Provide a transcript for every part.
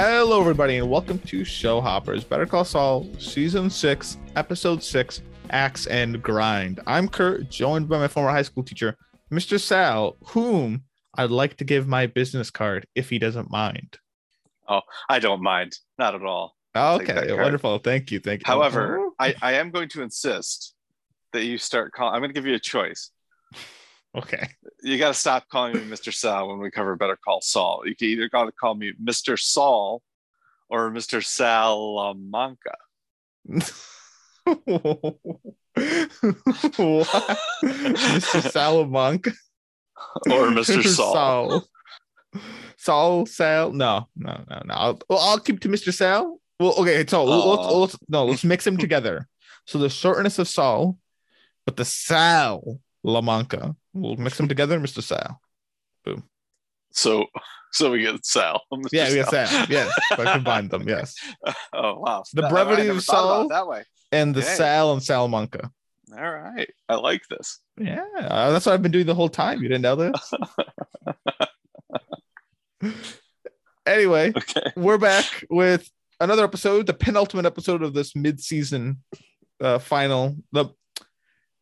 Hello, everybody, and welcome to Show Hoppers Better Call Saul, Season 6, Episode 6, Axe and Grind. I'm Kurt, joined by my former high school teacher, Mr. Sal, whom I'd like to give my business card if he doesn't mind. Oh, I don't mind, not at all. Okay, wonderful. Thank you. Thank you. However, Oh, I, I am going to insist that you start calling. I'm going to give you a choice. Okay. You got to stop calling me Mr. Sal when we cover Better Call Saul. You can either got to call me Mr. Saul or Mr. Salamanca. what? Mr. Salamanca Or Mr. Saul. Saul. Saul, Sal. No, no, no, no. I'll, well, I'll keep to Mr. Sal. Well, okay. So let's, uh. let's no, let's mix them together. So the shortness of Saul, but the Sal Lamanca. We'll mix them together, Mr. Sal. Boom. So, so we get Sal. Mr. Yeah, we get Sal. Yes, I combined them. Yes, Oh wow. The That- brevity of thought about Saul. it that way. and the Okay. Sal and Salamanca. All right. I like this. Yeah, uh, that's what I've been doing the whole time. You didn't know this? anyway, Okay. we're back with another episode, the penultimate episode of this mid-season uh final, the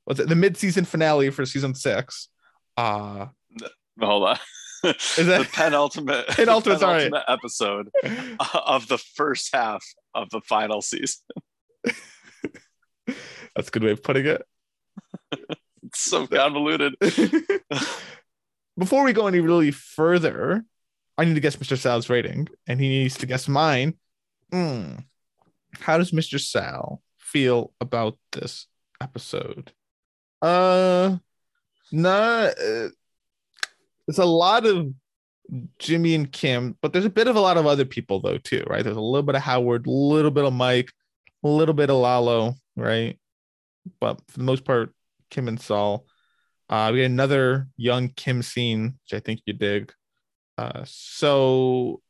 what's it, the mid-season finale for season six. Uh Hold on. Is that the penultimate, Penultimate, the penultimate episode of the first half of the final season. that's a good way of putting it. It's so convoluted. Before we go any really further, I need to guess Mr. Sal's rating, and he needs to guess mine. Hmm. How does Mr. Sal feel about this episode? Uh, nah. Uh, there's a lot of Jimmy and Kim, but there's a bit of a lot of other people though too, right? There's a little bit of Howard, a little bit of Mike, a little bit of Lalo, right? But for the most part, Kim and Saul. Uh, we had another young Kim scene, which I think you dig. Uh, so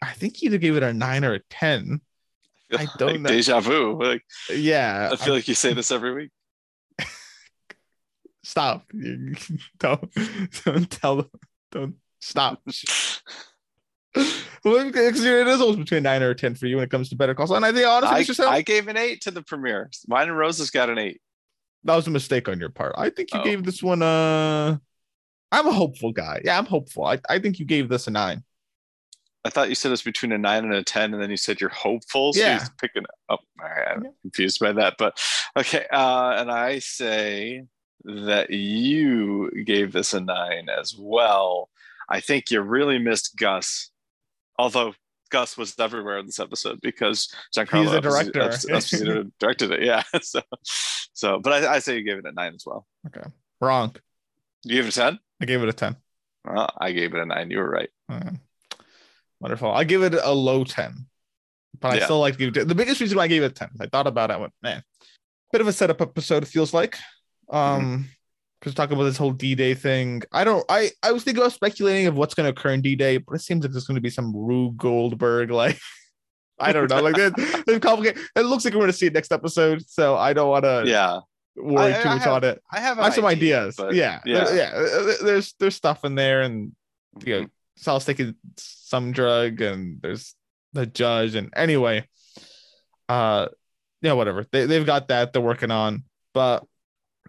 I think you either gave it a nine or a ten. I don't like know. Deja vu. Like, Yeah, I feel like you say this every week. Stop. Don't don't tell them. Don't stop. Well, because it is always between nine or ten for you when it comes to Better Call Saul. And I think honestly, I, Mr. I gave an eight to the premiere. Mine and Rose's got an eight. that was a mistake on your part. I think you Oh. gave this one a. I'm a hopeful guy. Yeah, I'm hopeful. I, I think you gave this a nine. I thought you said it's between a nine and a ten, and then you said you're hopeful. So Yeah. you're picking up. Oh, all right, I'm Yeah. confused by that, but okay. Uh, and I say that you gave this a nine as well. I think you really missed Gus, although Gus was everywhere in this episode because Giancarlo He's a Esposito- director. Esposito directed it. Yeah, so so, but I, I say you gave it a nine as well. Okay. Wrong. You gave it a ten. I gave it a ten. Well, I gave it a nine. You were right. Uh, wonderful. I give it a low 10, but I Yeah. still like to give it the biggest reason why I gave it a 10. I thought about it. I went, man, bit of a setup episode, it feels like. Um, because talking about this whole D Day thing, I don't, I, I was thinking about speculating of what's going to occur in D Day, but it seems like there's going to be some Rube Goldberg, like, I don't know, like that. It's complicated. It looks like we're going to see it next episode, so I don't want to Yeah, worry I- too I much have on it. I have. I have some idea, ideas. yeah, yeah. there- yeah. uh, There's there's stuff in there, and you know, Sal's taking some drug, and there's the judge, and anyway, uh, yeah, whatever. They they've got that they're working on, but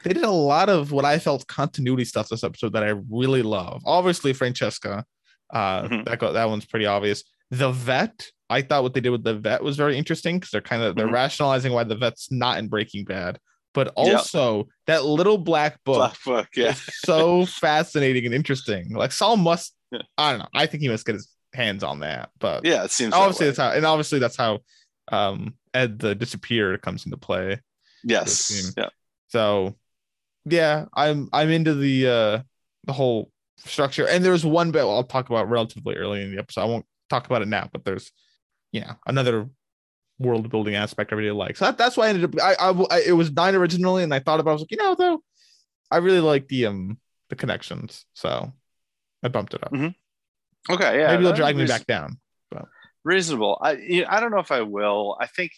they did a lot of what I felt continuity stuff this episode that I really love. Obviously, Francesca, uh, Mhm. that go, that one's pretty obvious. The vet, I thought what they did with the vet was very interesting because they're kind of they're Mhm. rationalizing why the vet's not in Breaking Bad, but also that little black book Black book. Yeah. is so fascinating and interesting. Like Saul must, Yeah. I don't know. I think he must get his hands on that. But Yeah. It seems. obviously way. that's how, and obviously that's how um Ed the disappear comes into play. Yes. Yeah. So yeah, I'm I'm into the uh the whole structure. And there's one bit I'll talk about relatively early in the episode. I won't talk about it now, but there's you know another world building aspect I really like. So that, that's why I ended up I, I I it was nine originally, and I thought about it, I was like, you know, though, I really like the um the connections. So I bumped it up. Okay. Yeah. Maybe they'll drag me back down. But. Reasonable. I. You I don't know if I will. I think.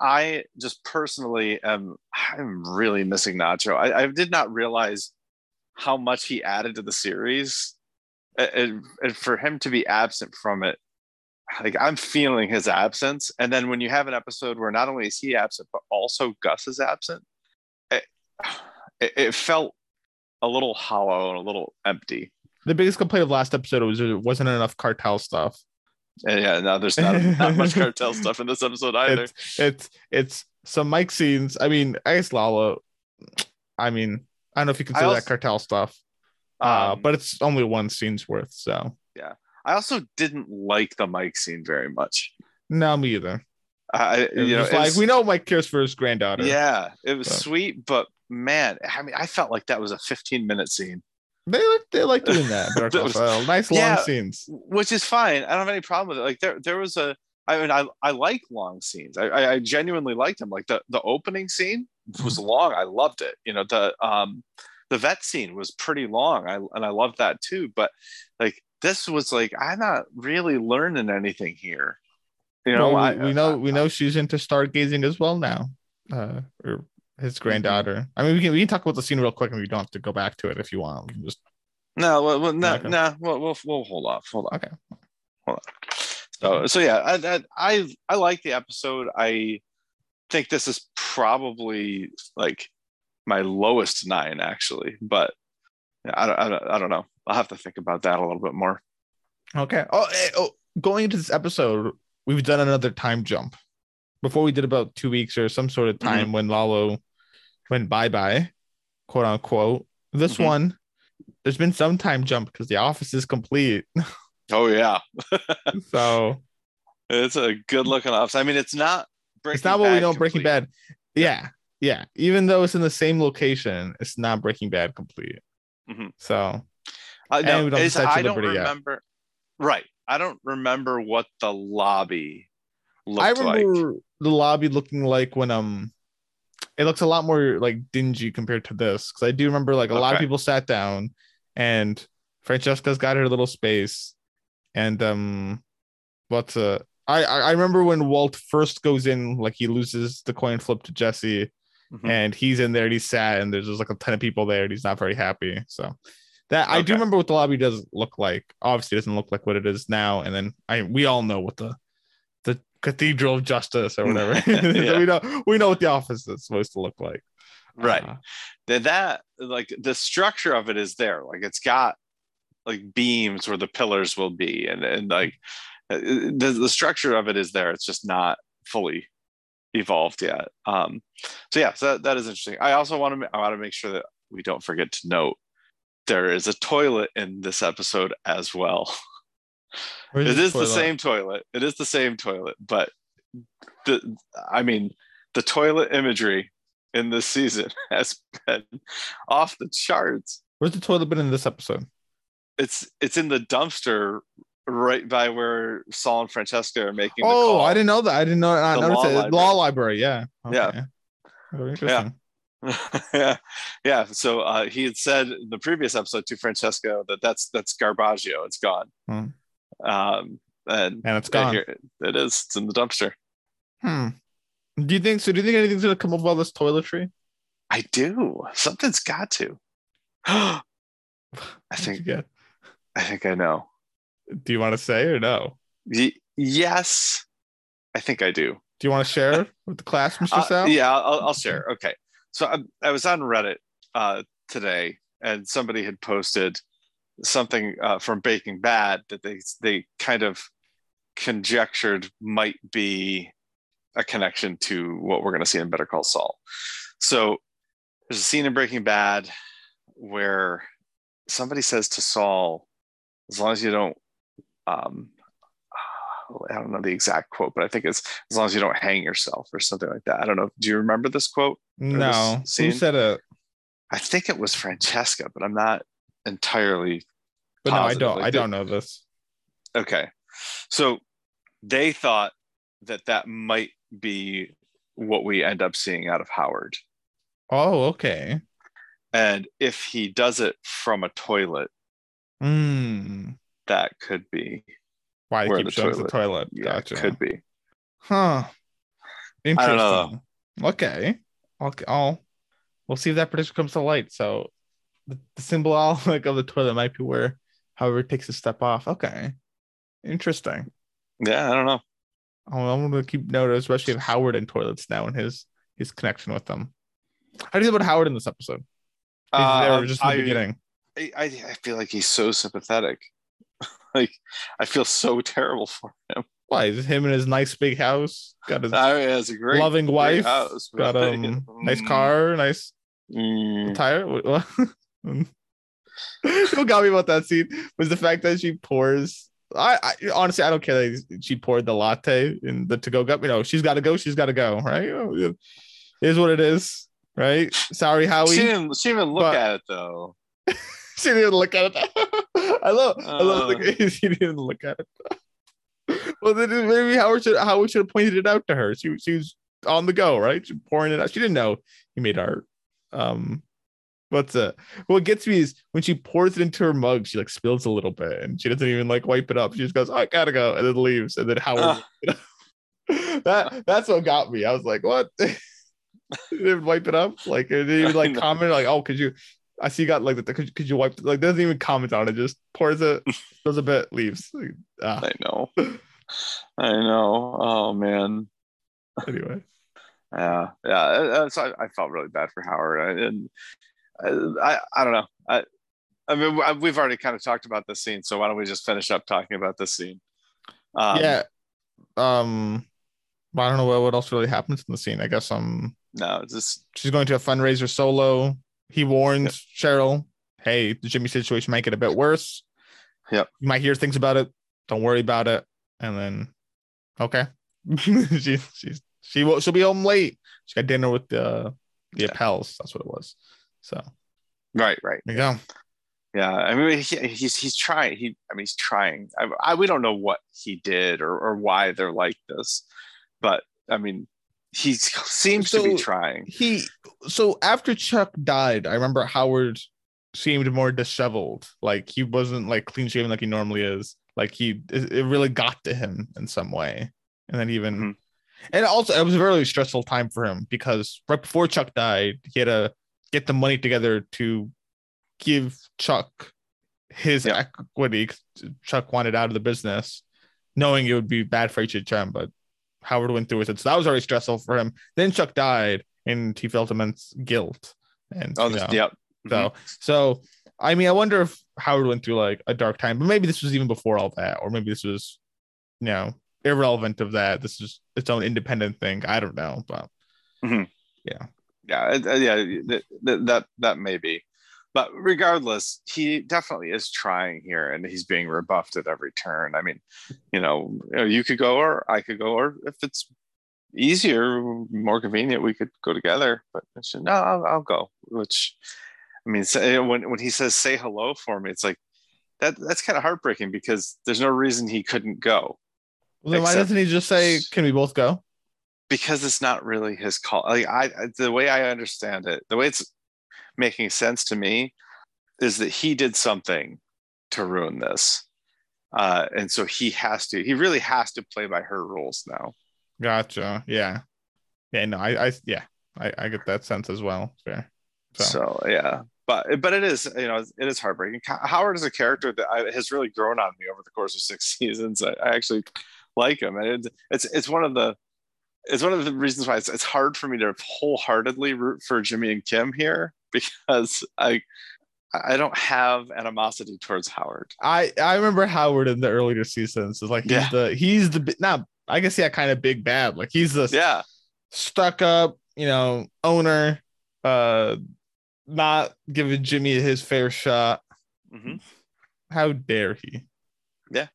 I just personally am. I'm really missing Nacho. I, I did not realize how much he added to the series, and, and for him to be absent from it, like I'm feeling his absence. And then when you have an episode where not only is he absent, but also Gus is absent, it, it, felt a little hollow and a little empty. The biggest complaint of last episode was there wasn't enough cartel stuff. And yeah, no, there's not, not much cartel stuff in this episode either. It's it's it's some Mike scenes. I mean, I guess Lalo. I mean, I don't know if you consider also- that cartel stuff, uh, Um, but it's only one scene's worth. So yeah, I also didn't like the Mike scene very much. no, me either. I, you know, like was- we know Mike cares for his granddaughter. Yeah, it was But- sweet, but man, I mean, I felt like that was a 15 minute scene, they like they like doing that. Was- nice long Yeah. scenes. which is fine. I don't have any problem with it. Like there, there was a. I mean, I, I like long scenes. I, I, I genuinely liked them. Like the, the opening scene was Mm-hmm. long. I loved it. You know, the um, the vet scene was pretty long. I and I loved that too. But like this was like I'm not really learning anything here. You know, Well, I, we, we know we know she's into stargazing as well now. Uh, or his Mm-hmm. granddaughter. I mean, we can we can talk about the scene real quick, and we don't have to go back to it if you want. We can just No, well, well, no, no, we'll, we'll, we'll hold off. Hold on. okay. hold on. So, so yeah, I, I, I, I like the episode. I think this is probably like my lowest nine, actually. But yeah, I, don't, I, don't, I don't know. I'll have to think about that a little bit more. Okay. Oh, eh, oh, going into this episode, we've done another time jump. Before we did about two weeks or some sort of Mm-hmm. time when Lalo went bye bye, quote unquote. This Mhm. one, there's been some time jump because the office is complete. Oh yeah, so it's a good looking office. I mean, it's not. Breaking it's not what we know Breaking. Bad. Yeah, yeah. Even though it's in the same location, it's not Breaking Bad complete. Mhm. So Uh, no, we don't I don't Liberty yet. remember. Right, I don't remember what the lobby looked I like. the lobby looking like when um it looks a lot more like dingy compared to this because I do remember like a lot of people sat down and Francesca's got her little space and um what's uh I I remember when Walt first goes in like he loses the coin flip to Jesse Mhm. and he's in there and he's sad and there's just like a ton of people there and he's not very happy so. That I do remember what the lobby does look like. Obviously it doesn't look like what it is now and then I we all know what the cathedral of justice or whatever. Yeah. we know we know what the office is supposed to look like. Right. Uh, that that like the structure of it is there. Like it's got like beams where the pillars will be and and like uh, the, the structure of it is there. It's just not fully evolved yet. Um so yeah so that, that is interesting. I also want to i want to make sure that we don't forget to note there is a toilet in this episode as well where's it is the same toilet it is the same toilet but the i mean the toilet imagery in this season has been off the charts where's the toilet been in this episode it's it's in the dumpster right by where Saul and Francesca are making the oh call. I didn't know that I didn't know I The noticed law it library. law library yeah Yeah. Okay. Very interesting. yeah yeah so uh, he had said in the previous episode to Francesca that that's that's Garbaggio it's gone Hmm. Um and and it's gone. here it is. It's in the dumpster. Hmm. Do you think so do you think anything's gonna come up about this toiletry? I do. Something's got to. I think? I think I know. Do you want to say or no? Y- yes I think I do. Do you want to share with the class mr Uh, sal? yeah, I'll, I'll share. Okay. So I, I was on Reddit uh, today, and somebody had posted something uh, from Breaking Bad that they they kind of conjectured might be a connection to what we're going to see in Better Call Saul. So there's a scene in Breaking Bad where somebody says to Saul, "As long as you don't." Um, I don't know the exact quote, but I think it's as long as you don't hang yourself or something like that. I don't know. Do you remember this quote? no who scene? said it I think it was Francesca, but I'm not entirely but no i don't i don't know this. Okay. So they thought that that might be what we end up seeing out of Howard. oh okay. And if he does it from a toilet, Hmm. that could be, why they Where keep the showing the toilet- yeah, gotcha. could be. huh. Interesting. Okay. Okay i'll we'll see if that prediction comes to light. So the, the symbol like of the toilet might be where however it takes a step off okay interesting Yeah, I don't know. Oh, I'm gonna keep note, especially of Howard and toilets now and his his connection with them. How do you feel about Howard in this episode? He's Uh, just in the I, beginning. I, I I feel like he's so sympathetic. like I feel so terrible for him. Why is him in his nice big house? Got his I mean, a great loving wife. house, got um nice Mm, car, nice mm, tire. What? got me about that scene was the fact that she pours. I, I honestly I don't care that she poured the latte in the to go cup. You know she's got to go. She's got to go. Right? It is what it is. Right? Sorry, Howie. she didn't. She didn't even look but- at it though. she didn't look at it. I love, I love Uh. the she didn't look at it. well, then maybe Howard should Howard should have pointed it out to her. She she was on the go, right? She pouring it out. She didn't know he made art. Um, what's it? What gets me is when she pours it into her mug, she like spills a little bit, and she doesn't even like wipe it up. She just goes, oh, "I gotta go," and then leaves. And then Howard. that that's what got me. I was like, "What?" Didn't wipe it up. Like, it didn't even like comment like, "Oh, could you?" I see you got like the could, could you wipe like doesn't even comment on it, just pours it, does a bit, leaves. Like, ah, I know. I know. Oh man. anyway. Yeah, yeah. uh, So I, I felt really bad for Howard, I, and I, I, don't know. I, I mean, we- we've already kind of talked about this scene, so why don't we just finish up talking about this scene? Um, yeah. Um I don't know what, what else really happens in the scene. I guess um No, just she's going to a fundraiser solo. He warns Cheryl, hey, the Jimmy situation might get a bit worse. Yep. You might hear things about it. Don't worry about it. And then okay. she she's she will she'll be home late. She got dinner with the the Yeah. Appels. That's what it was. So right, right. there you go. Yeah, I mean, he, he's he's trying. He, I mean, he's trying. I, I we don't know what he did or or why they're like this, but I mean, he seems to be trying. he so after Chuck died, I remember Howard seemed more disheveled. Like he wasn't like clean shaven like he normally is. Like he it, really got to him in some way. And then even Mhm. and also it was a very stressful time for him because right before Chuck died, he had to get the money together to give Chuck his Yeah. equity. Chuck wanted out of the business, knowing it would be bad for HHM, but Howard went through with it. So that was very stressful for him. Then Chuck died and he felt immense guilt. And Oh, you this, know, yep. so mm-hmm. so I mean I wonder if Howard went through like a dark time, but maybe this was even before all that, or maybe this was you know irrelevant of that. This is its own independent thing. I don't know, but mm-hmm. yeah, it- uh, yeah, that, that that that may be, but regardless, he definitely is trying here, and he's being rebuffed at every turn. I mean, you know, you could go, or I could go, or if it's easier, more convenient, we could go together. But I said, no, I'll, I'll go. Which, I mean, when when he says "say hello" for me, it's like that. That's kind of heartbreaking because there's no reason he couldn't go well, then why doesn't he just say, "Can we both go"? Because it's not really his call. Like I, the way I understand it, the way it's making sense to me is that he did something to ruin this, uh, and so he has to. He really has to play by her rules now. Gotcha. Yeah. Yeah. No, I, I, yeah, I, I get that sense as well. Fair. So, So yeah, but but it is you know it is heartbreaking. Howard is a character that I, has really grown on me over the course of six seasons. I, I actually like him, and it, it's it's one of the it's one of the reasons why it's, it's hard for me to wholeheartedly root for Jimmy and Kim here because I I don't have animosity towards Howard. I, I remember Howard in the earlier seasons is like he's Yeah. the he's the now I guess yeah kind of big bad like he's the Yeah, stuck up you know owner uh not giving Jimmy his fair shot hmm how dare he Yeah.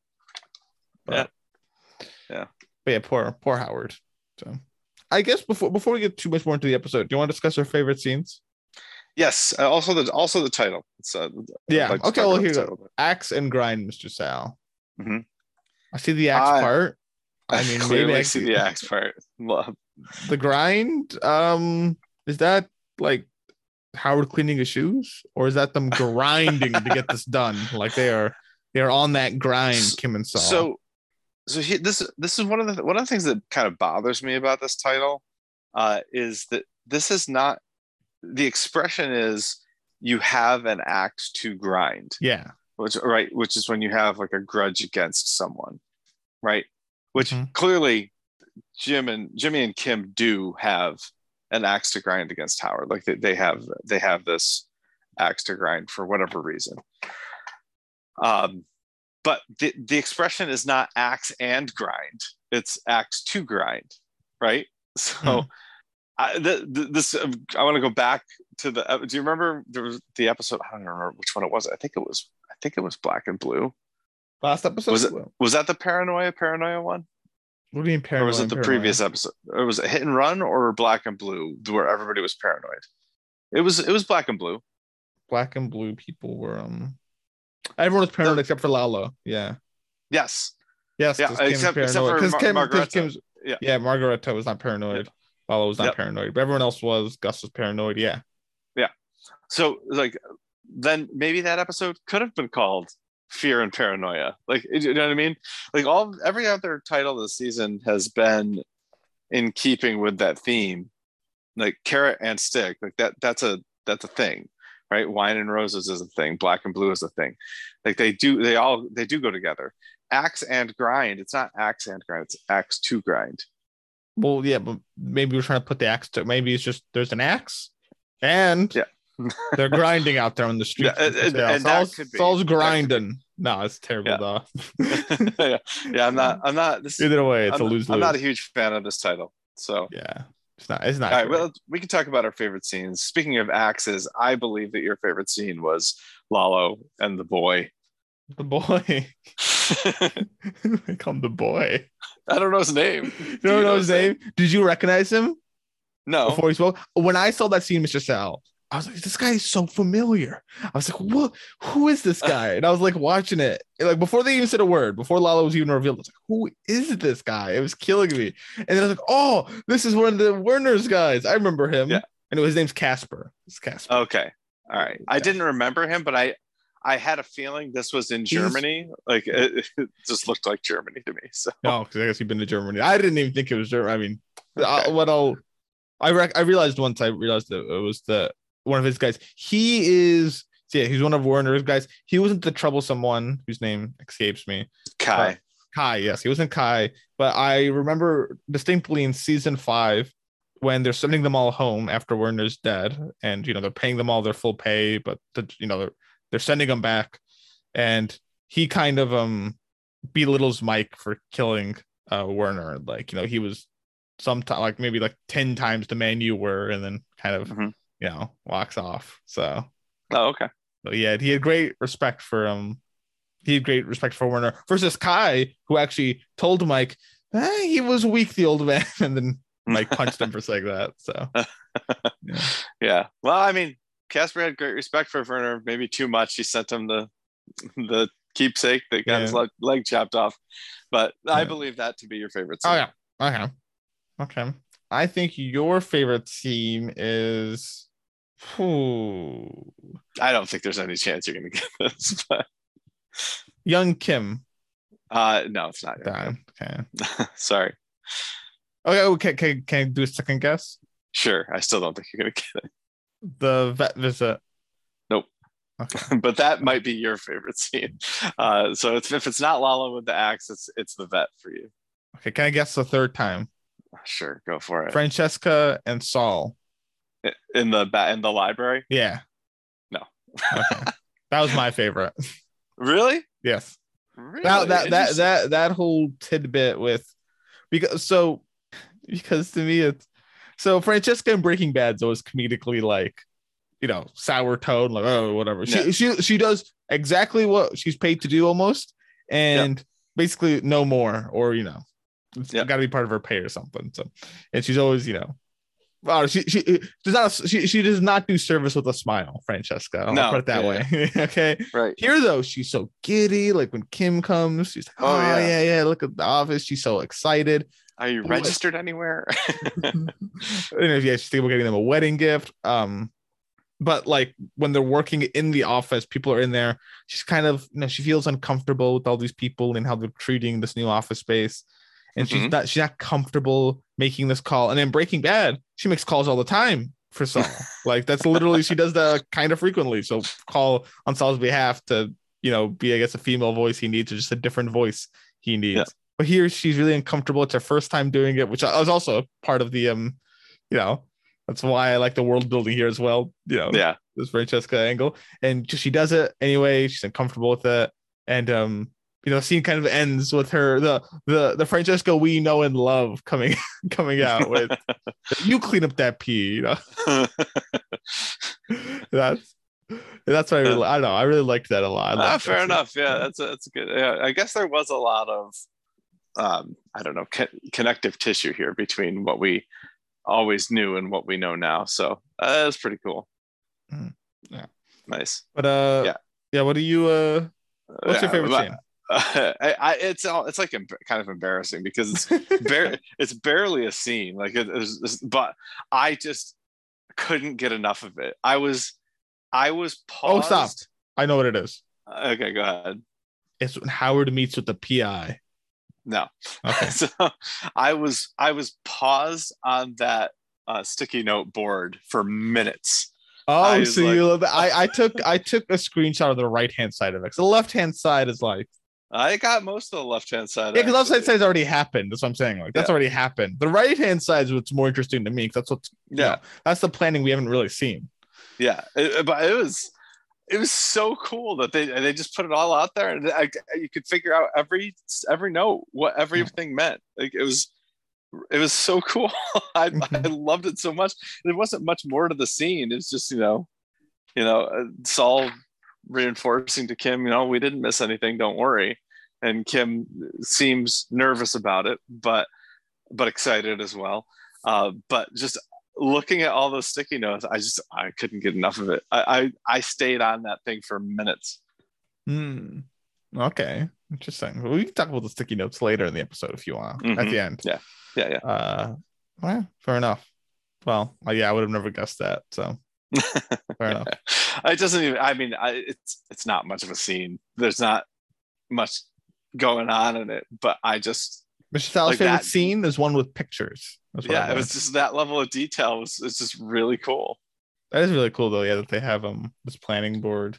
But- Yeah. but yeah poor poor Howard so I guess before before we get too much more into the episode do you want to discuss our favorite scenes yes. Uh, also the also the title. It's, uh, Yeah, like okay, well, here go. axe and grind Mr. Sal Mhm. I see the axe I- part I mean maybe clearly I see the axe part. Well, the grind um is that like howard cleaning his shoes or is that them grinding to get this done like they are they are on that grind kim and saul So, so he, this this is one of the one of the things that kind of bothers me about this title, uh, is that this is not the expression is you have an act to grind, yeah which right, which is when you have like a grudge against someone, right? which Mhm. clearly Jim and Jimmy and Kim do have an axe to grind against Howard. Like they, they have they have this axe to grind for whatever reason. Um, but the, the expression is not axe and grind; it's axe to grind, right? So, Mhm. I, the, the, this I want to go back to the. uh, Do you remember there was the episode? I don't remember which one it was. I think it was. I think it was Black and Blue. Last episode Was it- Was that the paranoia paranoia one? What do you mean paranoia or was it the paranoid? previous episode? Or was it Hit and Run or Black and Blue, where everybody was paranoid? It was it was Black and Blue. Black and blue people were um. Everyone was paranoid The- except for Lalo. Yeah. Yes, Yes. Yeah, except- except for Mar- Kim, Margareta. Yeah. yeah, Margareta was not paranoid. Lalo was not Yep. paranoid, but everyone else was. Gus was paranoid. Yeah. Yeah. so like then maybe that episode could have been called Fear and Paranoia. Like you know what I mean? Like all every other title this season has been in keeping with that theme, like carrot and stick. Like that that's a that's a thing, right? Wine and roses is a thing. Black and blue is a thing. Like they do they all they do go together. Axe and grind. It's not axe and grind. It's axe to grind. Well, yeah, but maybe we're trying to put the axe to. Maybe it's just there's an axe, and Yeah. they're grinding out there on the street. Yeah, and- and- and Saul's, could Saul's that could be. grinding. No, it's terrible Yeah. though. yeah, yeah. I'm not. I'm not. This, Either way, it's I'm, a lose. I'm not a huge fan of this title. So yeah, it's not. It's not. All right, well, we can talk about our favorite scenes. Speaking of axes, I believe that your favorite scene was Lalo and the boy. the boy. they call him the boy. I don't know his name. You Do don't know his name? name? Did you recognize him No. before he spoke? When I saw that scene, Mr. Sal, I was like, this guy is so familiar. I was like, what? Who is this guy? And I was like watching it, and, like before they even said a word, before Lalo was even revealed. I was like, who is this guy? It was killing me. And then I was like, oh, this is one of the Werner's guys. I remember him. Yeah. And his name's Casper. It's Casper. Okay. All right. I didn't remember him, but I I had a feeling this was in Germany. Like it, it just looked like Germany to me. So oh, No, because I guess you've been to Germany. I didn't even think it was Germany. I mean, uh, I, what I'll, I rec- I realized once I realized that it was the one of his guys. He is, yeah, he's one of Warner's guys. He wasn't the troublesome one whose name escapes me. Kai. Kai, yes, he wasn't Kai, but I remember distinctly in season five when they're sending them all home after Werner's dead, and you know they're paying them all their full pay, but the, you know they're they're sending them back, and he kind of um belittles Mike for killing uh Werner, like you know he was sometime like maybe like ten times the man you were, and then kind of Mhm. You know walks off. So Oh, okay. but yeah, he had great respect for um he had great respect for Werner versus Kai, who actually told Mike eh, he was weak, the old man, and then Mike punched him for saying that. So yeah. Yeah. Well, I mean, Casper had great respect for Werner. Maybe too much. He sent him the the keepsake that got his leg, leg chopped off. But I Yeah. believe that to be your favorite. Scene. Oh yeah. Okay. Okay. I think your favorite team is I don't think there's any chance you're gonna get this. But Young Kim. uh, no, it's not. Darn. Okay. Sorry. Okay. Okay. Can, can I do a second guess? Sure. I still don't think you're gonna get it. The vet visit. Nope. Okay. But that might be your favorite scene. Uh, so it's, if it's not Lalo with the axe, it's it's the vet for you. Okay. Can I guess the third time? Sure, go for it. Francesca and Saul. In the ba- in the library. Yeah. No. Okay. that was my favorite. Really? Yes. Really? That that that that that whole tidbit with because so because to me it's so Francesca in Breaking Bad's always comedically like you know sour tone like oh whatever she Yeah. she she does exactly what she's paid to do almost and basically no more or you know it's Yeah. got to be part of her pay or something so and she's always you know well she she does not she, she does not do service with a smile Francesca I'll No. put it that Yeah, way okay right. here though, she's so giddy. Like when Kim comes, she's like, Oh, "Oh, yeah. yeah. yeah, Look at the office. She's so excited." Are you registered anywhere? and if yeah, she's thinking about getting them a wedding gift. Um, but like when they're working in the office, people are in there. She's kind of, you know, she feels uncomfortable with all these people and how they're treating this new office space. And she's Mhm. not, she's not comfortable making this call. And then Breaking Bad, she makes calls all the time for Saul. like that's literally she does that kind of frequently. So call on Saul's behalf to, you know, be I guess a female voice he needs or just a different voice he needs. Yeah. but here she's really uncomfortable. It's her first time doing it, which I was also part of the um, you know, that's why I like the world building here as well. You know, Yeah. this Francesca angle, and she does it anyway. She's uncomfortable with it, and um, you know, scene kind of ends with her the the the Francesca we know and love coming coming out with you clean up that pee. You know, that's that's what I really I don't know. I really liked that a lot. Ah, fair enough. Yeah, that's a, that's a good. Yeah, I guess there was a lot of, um, I don't know, co- connective tissue here between what we always knew and what we know now. So uh, that's pretty cool. Mhm. Yeah. Nice. But uh, Yeah. yeah. What do you uh? What's your favorite scene? I, I, it's all, it's like em- kind of embarrassing because it's bar- it's barely a scene like it, it's- it's- but i just couldn't get enough of it i was i was paused. Oh, stop. I know what it is. okay go ahead It's when Howard meets with the PI. no Okay. so i was i was paused on that uh, sticky note board for minutes Oh, so like- you I I took I took a screenshot of the right hand side of it. the left hand side is like i got most of the left hand side yeah, because left actually. side's already happened. That's what I'm saying. Like that's Yeah. already happened. The right hand side is what's more interesting to me because that's what's you yeah know, that's the planning we haven't really seen. yeah It- but it was it was so cool that they they just put it all out there and I, you could figure out every every note what everything meant like it was it was so cool I, I Mhm. loved it so much there wasn't much more to the scene it's just you know you know uh, Saul reinforcing to Kim you know we didn't miss anything don't worry and Kim seems nervous about it but but excited as well uh, but just looking at all those sticky notes, I just I couldn't get enough of it. I I, I stayed on that thing for minutes. Hmm. Okay. Interesting. Well, we can talk about the sticky notes later in the episode if you want. At Mhm. the end. Yeah, yeah. Yeah. Uh. Well, fair enough. Well, uh, yeah, I would have never guessed that. So fair enough. It doesn't even. I mean, I, it's it's not much of a scene. There's not much going on in it, but I just Mr. Sal's Like favorite that- scene is one with pictures. That's yeah, it was just that level of detail was it's just really cool. That is really cool though. Yeah, that they have um this planning board.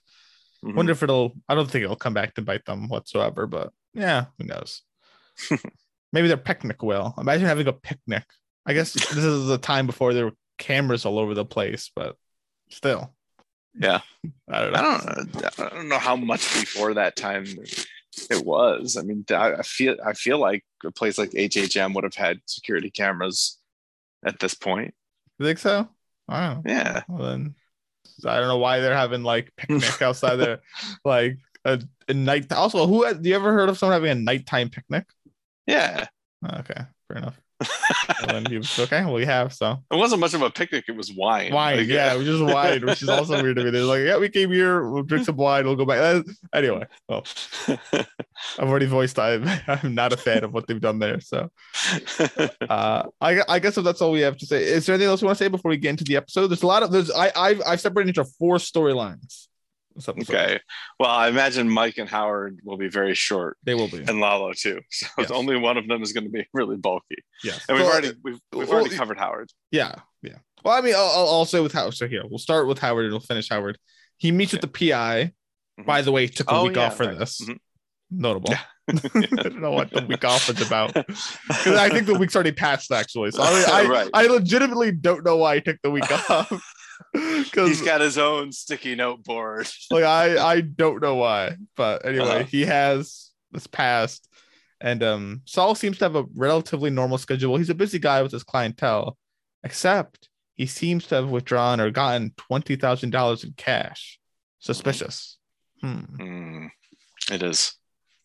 Mhm. Wonder if it'll. I don't think it'll come back to bite them whatsoever. But yeah, who knows? Maybe their picnic will. Imagine having a picnic. I guess this is the time before there were cameras all over the place, but still. Yeah. I don't know. I don't know. I don't know how much before that time it was. I mean, I feel I feel like a place like HHM would have had security cameras at this point. You think so? I don't. Yeah. Well, then I don't know why they're having like picnic outside there, like a, a night. Also, who had, do you ever heard of someone having a nighttime picnic? Yeah. Okay, fair enough. Well, then you okay? Well, we have so It wasn't much of a picnic. It was wine. wine. Like, yeah, it was just wine, which is also weird to me. They're like, yeah, we came here, we'll drink some wine, we'll go back. Uh, Anyway, well, I've already voiced I'm I'm not a fan of what they've done there. So, uh, I I guess if that's all we have to say, is there anything else you want to say before we get into the episode? There's a lot of there's I I've I've separated into four storylines. This episode. okay. Well, I imagine Mike and Howard will be very short, they will be. and Lalo too. So Yes. only one of them is going to be really bulky. Yeah, And we've Well, already we've, we've well, already covered Howard. Yeah, yeah. Well, I mean, I'll, I'll I'll say with Howard. So here, we'll start with Howard and we'll finish Howard. He meets with the PI. Mhm. By the way, took a Oh, week yeah, off for right. this. Mhm. Notable. Yeah. I don't know what the week off is about. Because I think the week's already passed, actually. So I, I, Right. I legitimately don't know why I took the week off. He's got his own sticky note board. like I, I don't know why. But anyway, Uh-huh. he has this past, and um, Saul seems to have a relatively normal schedule. He's a busy guy with his clientele, except he seems to have withdrawn or gotten twenty thousand dollars in cash. Suspicious. Hmm. Mm, it is.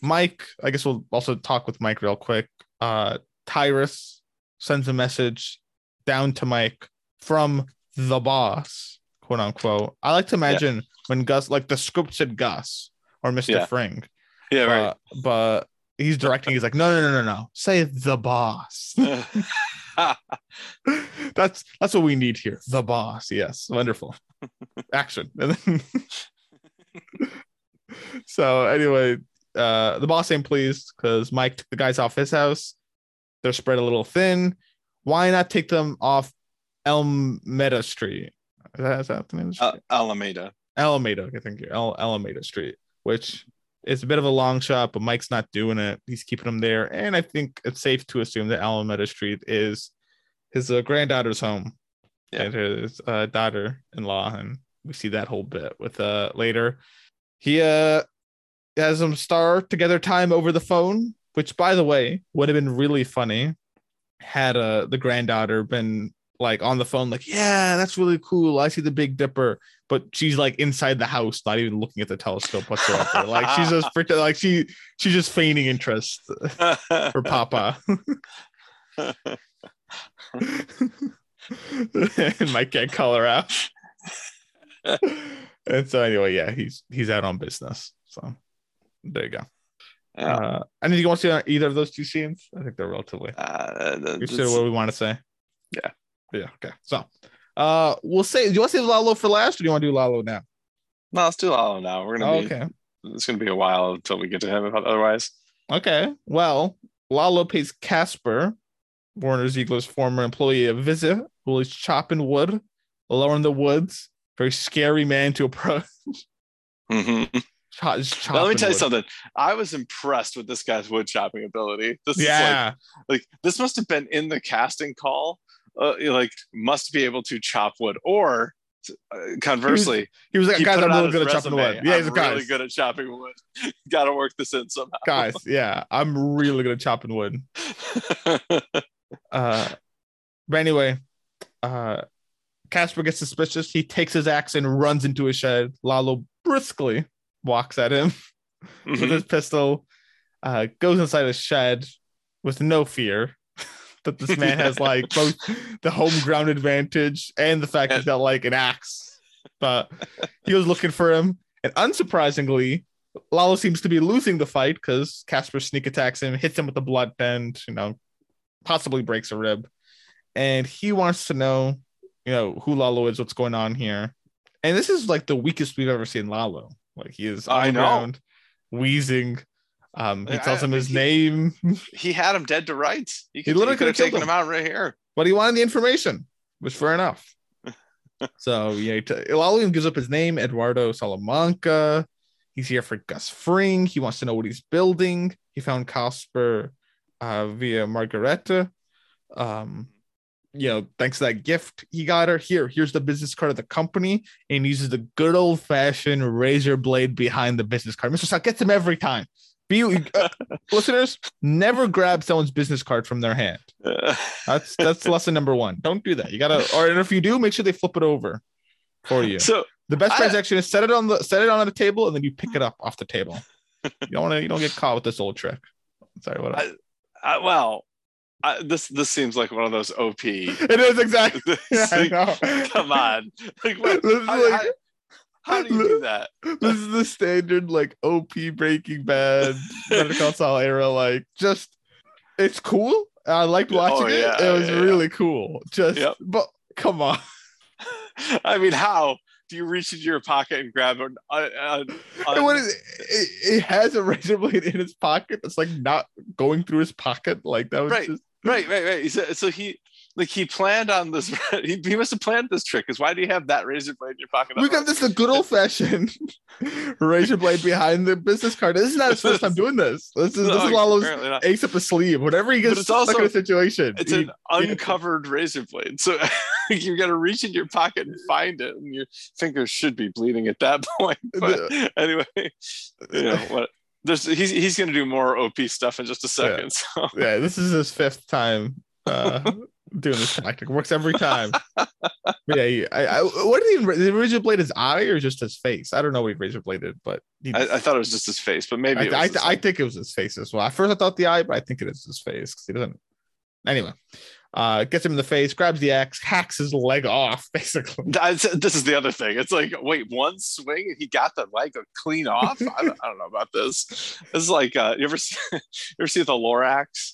Mike, I guess we'll also talk with Mike real quick. Uh Tyrus sends a message down to Mike from the boss, quote unquote. I like to imagine when Gus, like the script said Gus or Mr. Yeah. Fring, Yeah, right. uh, but he's directing. He's like, no, no, no, no, no. Say the boss. that's that's what we need here. The boss. Yes, wonderful. Action. Then so anyway, uh the boss ain't pleased because Mike took the guys off his house. They're spread a little thin. Why not take them off Elmeda Street? Is that, is that the name of the Uh, street? Alameda. Alameda, I think. El- Alameda Street, which It's a bit of a long shot, but Mike's not doing it. He's keeping him there, and I think it's safe to assume that Alameda Street is his uh, granddaughter's home Yeah. and his uh, daughter-in-law, and we see that whole bit with uh later. He uh has them star together time over the phone, which by the way would have been really funny had uh the granddaughter been like on the phone, like, yeah, that's really cool. I see the Big Dipper, but she's like inside the house, not even looking at the telescope whatsoever. like she's just pretend like she she's just feigning interest for Papa. and Mike can't call her out. and so anyway, yeah, he's he's out on business. So there you go. Yeah. Uh, anything you want to see on either of those two scenes? I think they're relatively. Uh, You said what we want to say. Yeah. Yeah. Okay. So, uh, we'll say. Do you want to say Lalo for last, or do you want to do Lalo now? no, let's do Lalo now. We're gonna Oh, be. okay. It's gonna be a while until we get to him. Otherwise, Okay. Well, Lalo pays Casper, Warner Ziegler's former employee, a visit while he's chopping wood, alone in the woods. Very scary man to approach. Mm-hmm. Let me tell you wood. something. I was impressed with this guy's wood chopping ability. This is like Yeah. like this must have been in the casting call uh, like must be able to chop wood or uh, conversely he was like, he guys, put I'm really good at chopping wood. Yeah, he's I'm guys. really good at chopping wood gotta work this in somehow guys, yeah, I'm really good at chopping wood. Uh, but anyway, uh, Casper gets suspicious. He takes his axe and runs into his shed. Lalo briskly walks at him with Mhm. his pistol, uh, goes inside a shed with no fear that this man has like both the home ground advantage and the fact he's got like an axe. But he was looking for him, and unsurprisingly, Lalo seems to be losing the fight because Casper sneak attacks him, hits him with the blood bend, you know, possibly breaks a rib, and he wants to know, you know, who Lalo is, what's going on here, and this is like the weakest we've ever seen Lalo. Like he is I know. ground, wheezing. Um, he tells I him his he- name, he had him dead to rights he, could, literally he could have taken killed him out right here but he wanted the information, which fair enough. so yeah, t- gives up his name, Eduardo Salamanca. He's here for Gus Fring. He wants to know what he's building. He found Casper uh, via Margareta. Um, you know, thanks to that gift he got her. Here, here's the business card of the company, and he uses the good old fashioned razor blade behind the business card. Mr. Sal gets him every time. Be uh, listeners, never grab someone's business card from their hand. That's that's lesson number one. Don't do that. You gotta, or if you do, make sure they flip it over for you. so The best I- transaction is set it on the set it on the table and then you pick it up off the table. You don't want to you don't get caught with this old trick. Sorry, what? I- uh, well I, this this seems like one of those op it is exactly. Yeah, I know. come on like what, is how, like- how- how do you do that This is the standard like OP Breaking Bad, Better Call Saul era. Like, just it's cool. I liked watching Oh, it. yeah, it was yeah, yeah. really cool. Just, Yep. but come on. I mean, how do you reach into your pocket and grab an? Uh, And what is it? It, it has a razor blade in his pocket. That's like not going through his pocket. Like that was Right. just right, right, right. So, so he like he planned on this. He, he must have planned this trick. Because why do you have that razor blade in your pocket? we got this the good old fashioned razor blade behind the business card. This is not his first time doing this. This is No, this is Lalo's ace up his sleeve. Whatever he gets it's stuck also- in a situation, It's he- an uncovered razor blade. So you got to reach in your pocket and find it, and your fingers should be bleeding at that point. But anyway, you know what? There's he's he's gonna do more OP stuff in just a second. So yeah, this is his fifth time uh, doing this tactic. Works every time. Yeah, he, I, I, what did he? Did he razor blade his eye or just his face? I don't know what he razor bladed, but he, I, I thought it was just his face, but maybe I, it was I, his- I think it was his face as well. At first, I thought the eye, but I think it is his face because he doesn't. Anyway, uh, gets him in the face, grabs the axe, hacks his leg off, basically. That's, this is the other thing. It's like, wait, one swing and he got the leg clean off. I don't, I don't know about this. This is like, uh, you ever see, you ever see the Lorax,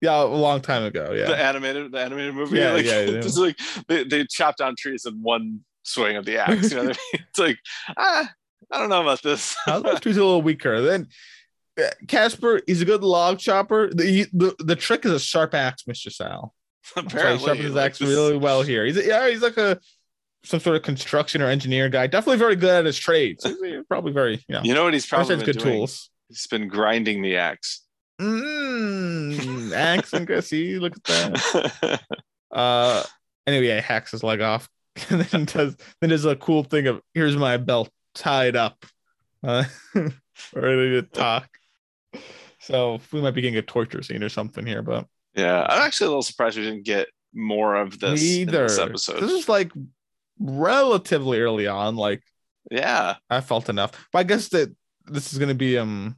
Yeah, a long time ago. Yeah, the animated, the animated movie? Yeah, like, yeah, yeah. Like they, they chop down trees in one swing of the axe. You know what I mean? It's like, ah, I don't know about this. Those two's a little weaker. Then uh, Casper, he's a good log chopper. The, the the trick is a sharp axe, Mister Sal. Why he Apparently, sharpens his like axe this- really well here. He's a, yeah, he's like a some sort of construction or engineer guy. Definitely very good at his trade. So he's probably very, you know, You know what he's probably good doing? tools. He's been grinding the axe. Mm, accent. See, look at that. Uh, anyway, yeah, he hacks his leg off, and then does then does a cool thing of here's my belt tied up, uh, ready to talk. So we might be getting a torture scene or something here, but yeah, I'm actually a little surprised we didn't get more of this in neither. this This is like relatively early on. Like yeah, I felt enough, but I guess that this is going to be um.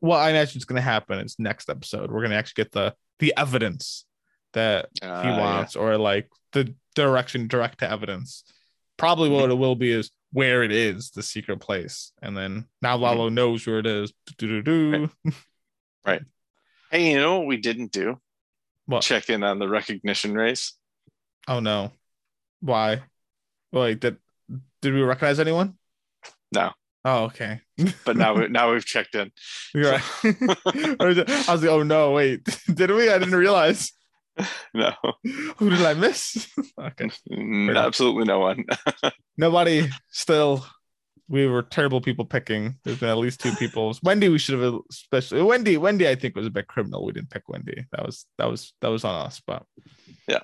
Well, I imagine it's going to happen. It's next episode. We're going to actually get the the evidence that Uh, he yeah. wants, or like the direction direct to evidence. Probably Mm-hmm. what it will be is where it is, the secret place, and then now Lalo knows where it is. Do-do-do-do. Hey, you know what we didn't do? What? Check in on the recognition race. Oh no, why? Wait, did did we recognize anyone? No. Oh, okay. But now we, now we've checked in. Right. I was I was like, oh no, wait, did we? I didn't realize. No, Who did I miss? okay, enough. absolutely no one. nobody. Still, we were terrible people picking. There's been at least two people. Wendy, we should have especially Wendy. Wendy, I think was a bit criminal. We didn't pick Wendy. That was that was that was on us. But Yeah.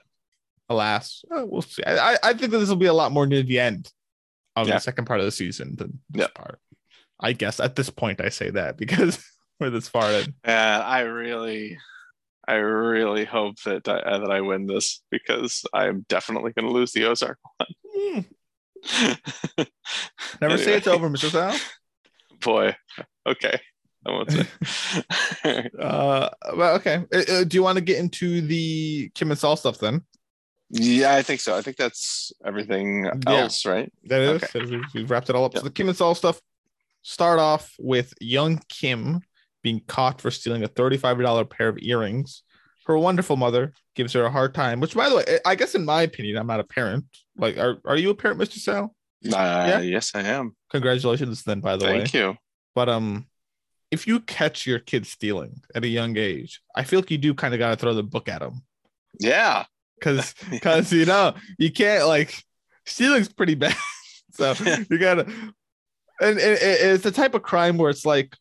alas, uh, we'll see. I- I think that this will be a lot more near the end of Yeah. the second part of the season than this Yeah. part. I guess at this point I say that because we're this far in. And I really, I really hope that I, that I win this because I'm definitely going to lose the Ozark Hmm. one. Never say it's over, Mr. Sal. Boy, okay. I won't say. Uh, well, okay. Uh, uh, do you want to get into the Kim and Saul stuff then? Yeah, I think so. I think that's everything else, right? That is. Okay. We've wrapped it all up. Yep. So the Kim and Saul stuff start off with young Kim being caught for stealing a $35 pair of earrings. Her wonderful mother gives her a hard time, which by the way, I guess in my opinion, I'm not a parent. Like, are, are you a parent, Mr. Sal? Uh, Yes, I am. Congratulations then, by the way. Thank you. But um if you catch your kid stealing at a young age, I feel like you do kind of gotta throw the book at them. Yeah. Cause because you know, you can't like stealing's pretty bad. so you gotta and, and it- it's the type of crime where it's like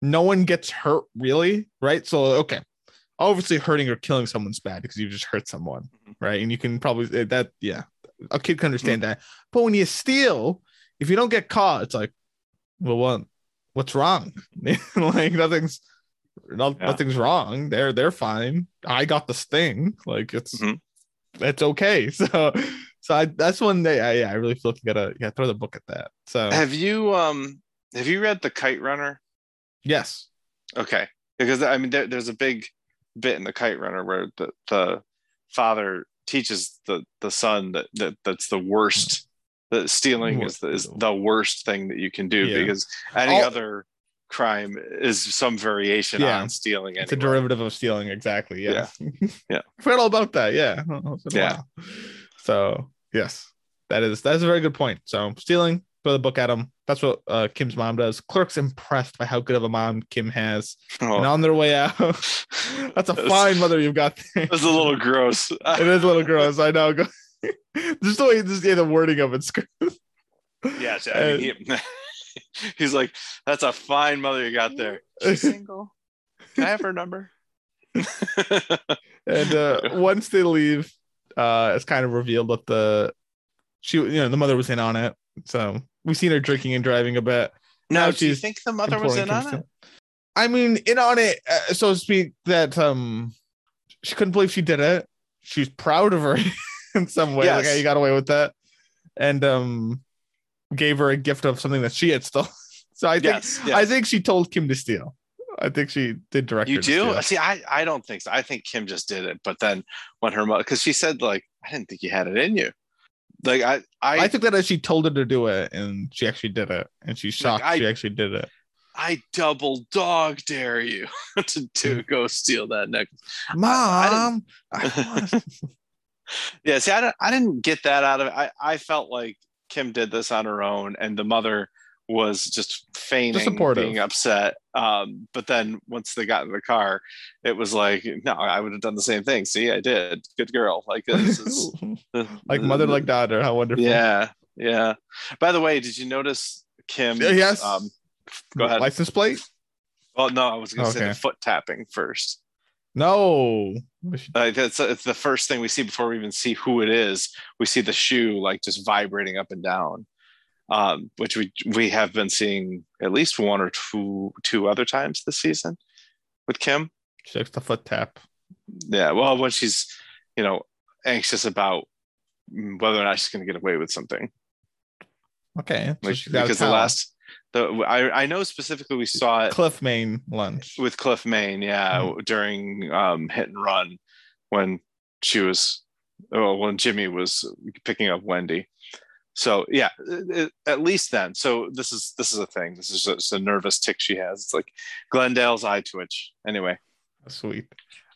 no one gets hurt really, right? So okay. Obviously hurting or killing someone's bad because you just hurt someone, mm-hmm. right? And you can probably eh, that yeah, a kid can understand mm-hmm. that. But when you steal, if you don't get caught, it's like, well, what what's wrong? like nothing's no, Yeah. nothing's wrong. They're they're fine. I got this thing. Like it's Mhm. It's okay. So so I, that's one day I yeah, I really feel like you gotta yeah, throw the book at that. So Have you um have you read The Kite Runner? yes. Okay, because I mean, there, there's a big bit in the Kite Runner where the, the father teaches the the son that, that that's the worst. That stealing is the, is the worst thing that you can do Yeah. because any All- other crime is some variation Yeah. on stealing. It's a derivative of stealing, exactly. Yeah. Yeah. I forgot all about that. Yeah. It's been a Yeah. So yes, that is that is a very good point. So stealing, throw the book at him. That's what uh, Kim's mom does. Clerk's impressed by how good of a mom Kim has. Oh, And on their way out, that's a fine mother you've got there. That's a little gross. it is a little gross. I know. Just the way just yeah, the wording of it's gross. yeah, I mean, he- he's like, "That's a fine mother you got there." She's single. Can I have her number? and uh, once they leave, uh, it's kind of revealed that the she, you know, the mother was in on it. So we've seen her drinking and driving a bit. now, Now do you she's think the mother was in on it? I mean, in on it, uh, so to speak. That um, she couldn't believe she did it. She's proud of her in some way. Like, hey, you got away with that, and um, gave her a gift of something that she had stolen. So I think Yes, yes. I think she told Kim to steal. I think she did direct you do see I, I don't think so i think kim just did it but then when her mother because she said like i didn't think you had it in you like i i I took that as she told her to do it, and she actually did it, and she's shocked I- she actually did it. i double dog dare you to, Mm. to go steal that necklace Mom, I I yeah see I, I didn't get that out of it I, I felt like kim did this on her own and the mother was just feigning being upset. Um, but then once they got in the car, it was like, no, I would have done the same thing. See, I did. Good girl. Like this is like mother, like daughter. How wonderful. Yeah, yeah. By the way, did you notice Kim? Yes. Um, go ahead. License plate? well, no, I was going to say the foot tapping first. No. Like that's it's the first thing we see before we even see who it is. We see the shoe like just vibrating up and down, um, which we we have been seeing at least one or two two other times this season with Kim. She likes the foot tap. Yeah, well, when she's you know anxious about whether or not she's going to get away with something, Okay. So like she's got a because the last the I I know specifically we saw it Cliff Main lunch. with Cliff Main, yeah, Mm-hmm. during um, Hit and Run when she was, oh, when Jimmy was picking up Wendy. So yeah, it- at least then. So this is this is a thing. This is just a nervous tick she has. It's like Glendale's eye twitch. Anyway, Sweet.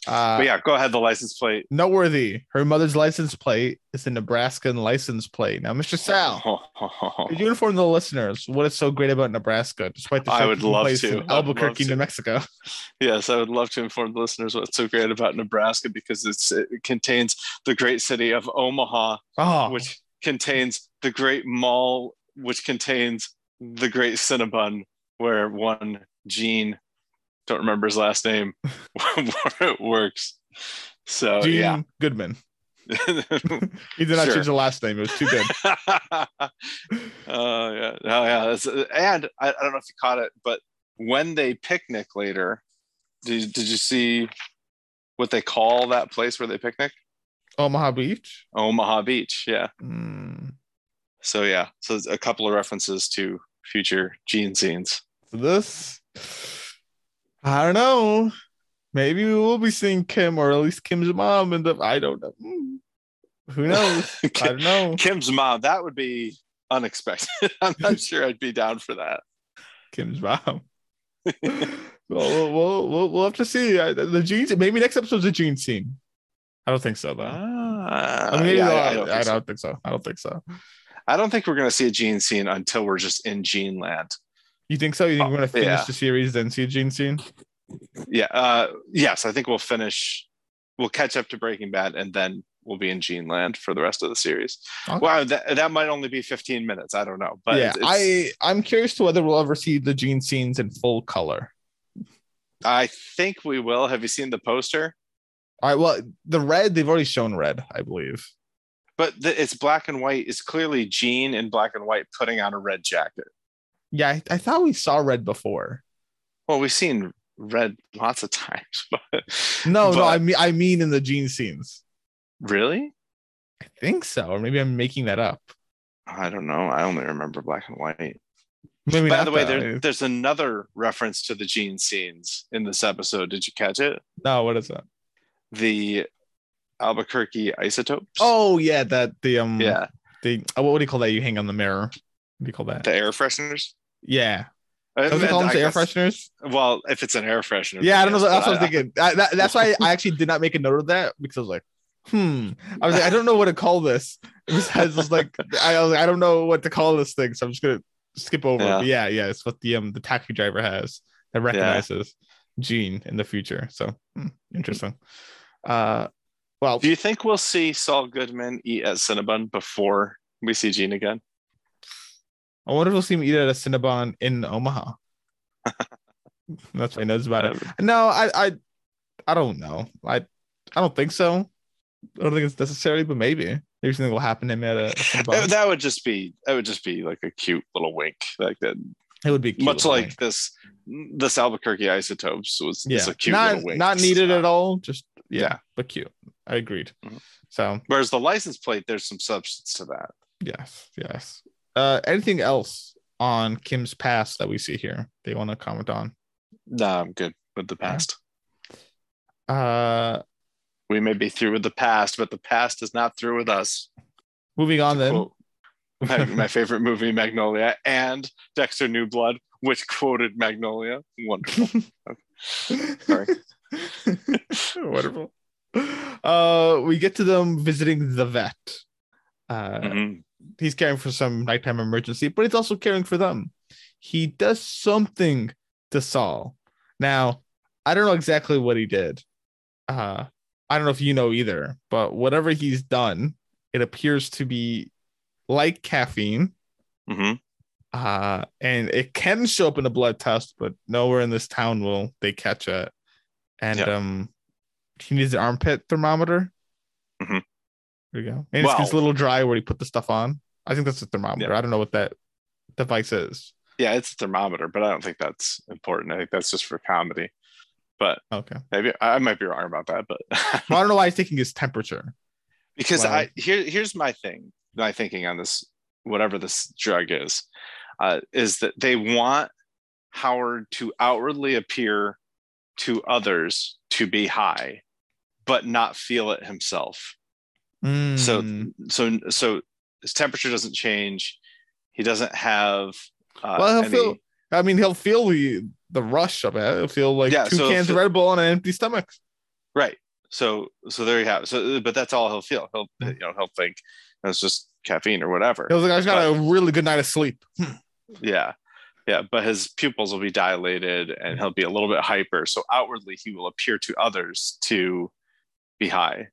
Uh, but yeah, go ahead. The license plate. Noteworthy. Her mother's license plate is the Nebraskan license plate. Now, Mr. Sal, could you inform the listeners what is so great about Nebraska, despite the I would love place to. in Albuquerque. New Mexico? Yes, I would love to inform the listeners what's so great about Nebraska because it's it contains the great city of Omaha, Oh, which contains the great mall, which contains the great Cinnabon, where one Gene, don't remember his last name, It works. So Gene yeah. Goodman. He did not Sure. change the last name. It was too good. uh, yeah, oh, yeah. That's, and I, I don't know if you caught it, but when they picnic later, did, did you see what they call that place where they picnic? Omaha Beach. Omaha Beach. Yeah. Mm. So yeah, so a couple of references to future Gene scenes. So this, I don't know. Maybe we will be seeing Kim or at least Kim's mom in the. I don't know. Mm. Who knows? I don't know. Kim's mom, that would be unexpected. I'm not sure I'd be down for that. Kim's mom. well, we'll, we'll, we'll, have to see. The Gene, maybe next episode's a Gene scene. I don't think so, though. Ah, I mean, yeah, I, I, don't think so. don't think so. I don't think so. I don't think we're going to see a Gene scene until we're just in Gene land. You think so? You think Oh, we're gonna finish yeah. the series then see a Gene scene? Yeah. Uh, yes, I think we'll finish. We'll catch up to Breaking Bad, and then we'll be in Gene land for the rest of the series. Okay. Wow, that, that might only be 15 minutes. I don't know, but yeah, I I'm curious to whether we'll ever see the Gene scenes in full color. I think we will. Have you seen the poster? All right. Well, the red they've already shown red, I believe. But the, it's black and white. It's clearly Gene in black and white putting on a red jacket. Yeah, I, I thought we saw red before. Well, we've seen red lots of times, but No, no, I mean I mean in the Gene scenes. really, I think so, or maybe I'm making that up. I don't know. I only remember black and white. Maybe By the way, there, there's another reference to the Gene scenes in this episode. Did you catch it? no, what is that? The Albuquerque isotopes. Oh yeah, that the um yeah, the oh, what do you call that? You hang on the mirror. What do you call that? the air fresheners. Yeah, does it call them air fresheners? Well, if it's an air freshener. Yeah, I don't know. yes, That's what I was thinking. I, that, that's why I actually did not make a note of that because I was like, hmm. I was like, I don't know what to call this. Besides, it's like I, I was like, I don't know what to call this thing, so I'm just gonna skip over. Yeah. Yeah, yeah, it's what the um the taxi driver has that recognizes Gene in the future. So hmm, interesting. Uh, well, Do you think we'll see Saul Goodman eat at Cinnabon before we see Gene again? I wonder if we'll see him eat at a Cinnabon in Omaha. That's why he knows about it. No, I, I, I don't know. I, I don't think so. I don't think it's necessary, but maybe maybe something will happen to him at a, Cinnabon. That, would just be that would just be like a cute little wink, like that. It would be Much like wink. this, this Albuquerque isotopes was yeah, a cute not little wink. not needed at all. Just yeah, Yeah. but cute. I agreed. Mhm. So Whereas the license plate, there's some substance to that. yes, yes. Uh, anything else on Kim's past that we see here? They want to comment on? Nah, I'm good with the past. Uh, We may be through with the past, but the past is not through with us. moving on then. My, my favorite movie, Magnolia, and Dexter New Blood, which quoted Magnolia. Wonderful. Sorry. Wonderful. Uh, we get to them visiting the vet. Uh, Mhm. He's caring for some nighttime emergency, but he's also caring for them. he does something to Saul. Now, I don't know exactly what he did. Uh, I don't know if you know either, but whatever he's done, it appears to be like caffeine. hmm Uh, and it can show up in a blood test, but nowhere in this town will they catch it. And Yeah. um, he needs an armpit thermometer. There you go. And it's, Well- it's a little dry where he put the stuff on. I think that's a thermometer. I don't know what that device is. Yeah, it's a thermometer, but I don't think that's important. I think that's just for comedy. But Okay. maybe I might be wrong about that. But Well, I don't know why he's taking his temperature. because Wow. I here here's my thing, my thinking on this, whatever this drug is, uh, is that they want Howard to outwardly appear to others to be high, but not feel it himself. So Mm. so so his temperature doesn't change. He doesn't have. Uh, well, he'll any- feel. I mean, he'll feel the the rush of it. He'll feel like Yeah, two so cans if- of Red Bull on an empty stomach. Right. So so there you have. It. So but that's all he'll feel. He'll you know he'll think it's just caffeine or whatever. He'll like, I just got a really good night of sleep. Yeah. Yeah. But his pupils will be dilated and he'll be a little bit hyper. So outwardly he will appear to others to be high.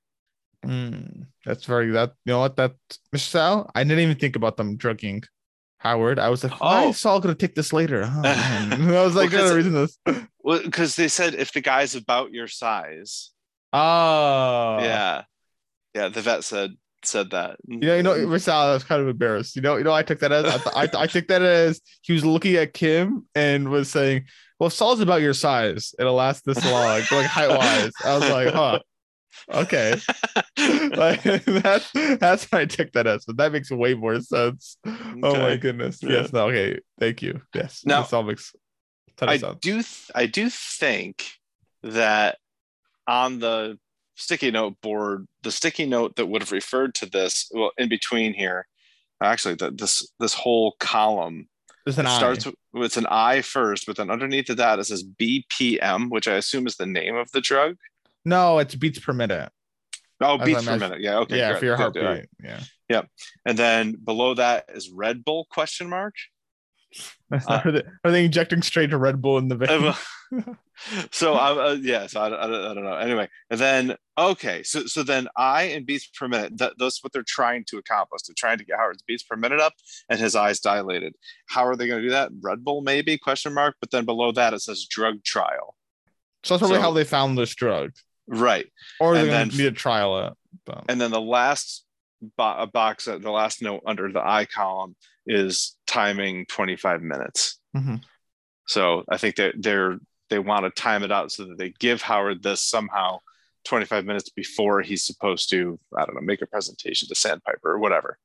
Mm, that's very that you know what that Michelle. I didn't even think about them drugging Howard. I was like, why Oh. is Saul gonna take this later? Oh. I was like, Well, 'cause- "Oh, reason this. Well, because they said if the guy's about your size. Oh, yeah. Yeah. The vet said said that. You know, you know, Mr. Sal, I was kind of embarrassed. You know, you know, I took that as I, th- I, I took that as he was looking at Kim and was saying, "Well, Saul's about your size, it'll last this long, like height wise." I was like, "Huh." Okay, like that's that's what I took that as, but that makes way more sense. Oh my goodness. Yeah. Yes. No. Okay. Thank you. Yes. Now- this all makes I do th- I do think that on the sticky note board, the sticky note that would have referred to this, well, in between here, actually, the, this this whole column it starts with, with an I first, but then underneath of that it says BPM, which I assume is the name of the drug. No, it's beats per minute. Oh, As beats per minute. Yeah. Okay. yeah, for your heartbeat. right. Yeah. And then below that is Red Bull question mark. Uh, are, they, are they injecting straight to Red Bull in the vein? Uh, so I, uh, yeah, so I, I, don't- I don't know. Anyway, and then okay, so so then I and beats per minute. That, that's what they're trying to accomplish. They're trying to get Howard's beats per minute up and his eyes dilated. How are they going to do that? Red Bull maybe question mark. But then below that it says drug trial. so that's probably so- how they found this drug, Right, or they're And gonna then- need to trial it. But, and then the last bo- a box, uh, the last note under the I column is timing twenty five minutes. Mhm. So I think that they're they want to time it out so that they give Howard this somehow 25 minutes before he's supposed to, I don't know, make a presentation to Sandpiper or whatever.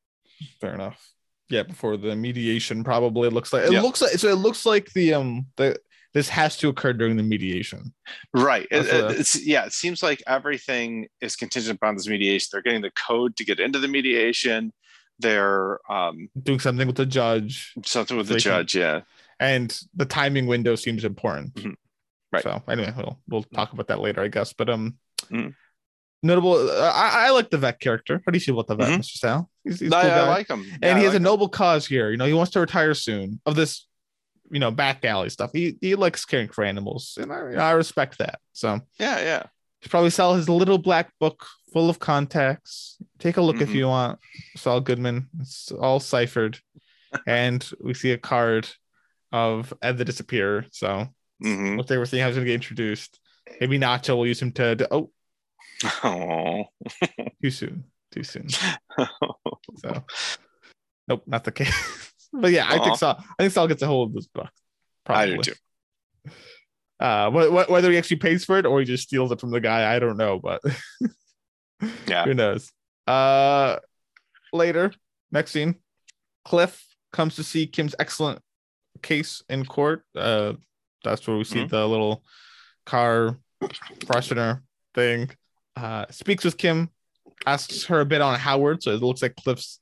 fair enough. Yeah, before the mediation, probably it looks like it Yeah. looks like so. It looks like the um the this has to occur during the mediation. Right. It- That's it's yeah, it seems like everything is contingent upon this mediation. They're getting the code to get into the mediation. They're um Doing something with the judge, something with the they can- judge, yeah. and the timing window seems important. Mhm. Right. So anyway, we'll we'll talk about that later, I guess. But um, Mhm. notable. Uh, I I like the vet character. How do you feel about the vet, Mhm. Mr. Sal? He's, he's I, cool I like him. and he has a a noble cause here. You know, he wants to retire soon of this, you know, back alley stuff. He he likes caring for animals, and I I respect that. So yeah, yeah. he's probably sell his little black book full of contacts. Take a look if Mhm. you want. Saul Goodman. It's all ciphered, and we see a card of Ed the Disappearer. So hmm what they were how he's going to get introduced. Maybe Nacho will use him to, to oh Oh. too soon, too soon. So nope, not the case. But yeah, I think Saul. I think Saul gets a hold of this book. I do too. Uh, wh- wh- whether he actually pays for it or he just steals it from the guy, I don't know, but Yeah. who knows? Uh, later, next scene, Cliff comes to see Kim's excellent case in court. Uh, that's where we see Mhm. the little car freshener thing. Uh, speaks with Kim, asks her a bit on Howard. So it looks like Cliff's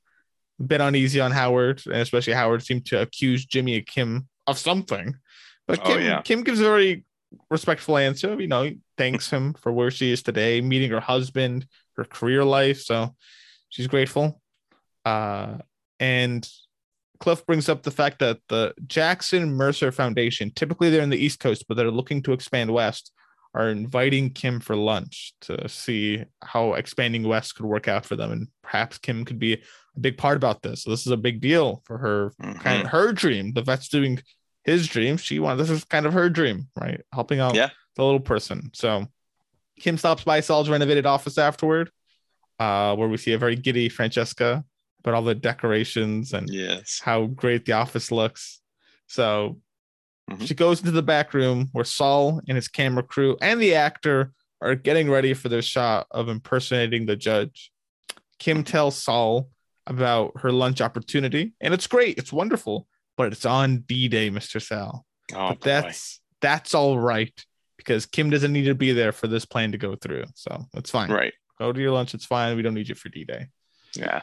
bit uneasy on Howard, and especially Howard seemed to accuse Jimmy and Kim of something. But Oh, Kim, yeah. Kim gives a very respectful answer. You know, thanks him for where she is today, meeting her husband, her career life. So she's grateful. Uh, and Cliff brings up the fact that the Jackson Mercer Foundation, typically they're in the East Coast, but they're looking to expand west, are inviting Kim for lunch to see how expanding west could work out for them. And perhaps Kim could be a big part about this. So this is a big deal for her Mhm. kind of her dream. The vet's doing his dream. She wanted this is kind of her dream, right? Helping out Yeah. the little person. So Kim stops by Saul's renovated office afterward, uh, where we see a very giddy Francesca, but all the decorations and Yes. how great the office looks. So Mhm. she goes into the back room where Saul and his camera crew and the actor are getting ready for their shot of impersonating the judge. Kim tells Saul about her lunch opportunity, and it's great, it's wonderful, but it's on D Day, Mr. Sal. Oh, but boy. that's that's all right because Kim doesn't need to be there for this plan to go through. So it's fine. right. Go to your lunch, it's fine. We don't need you for D Day. Yeah.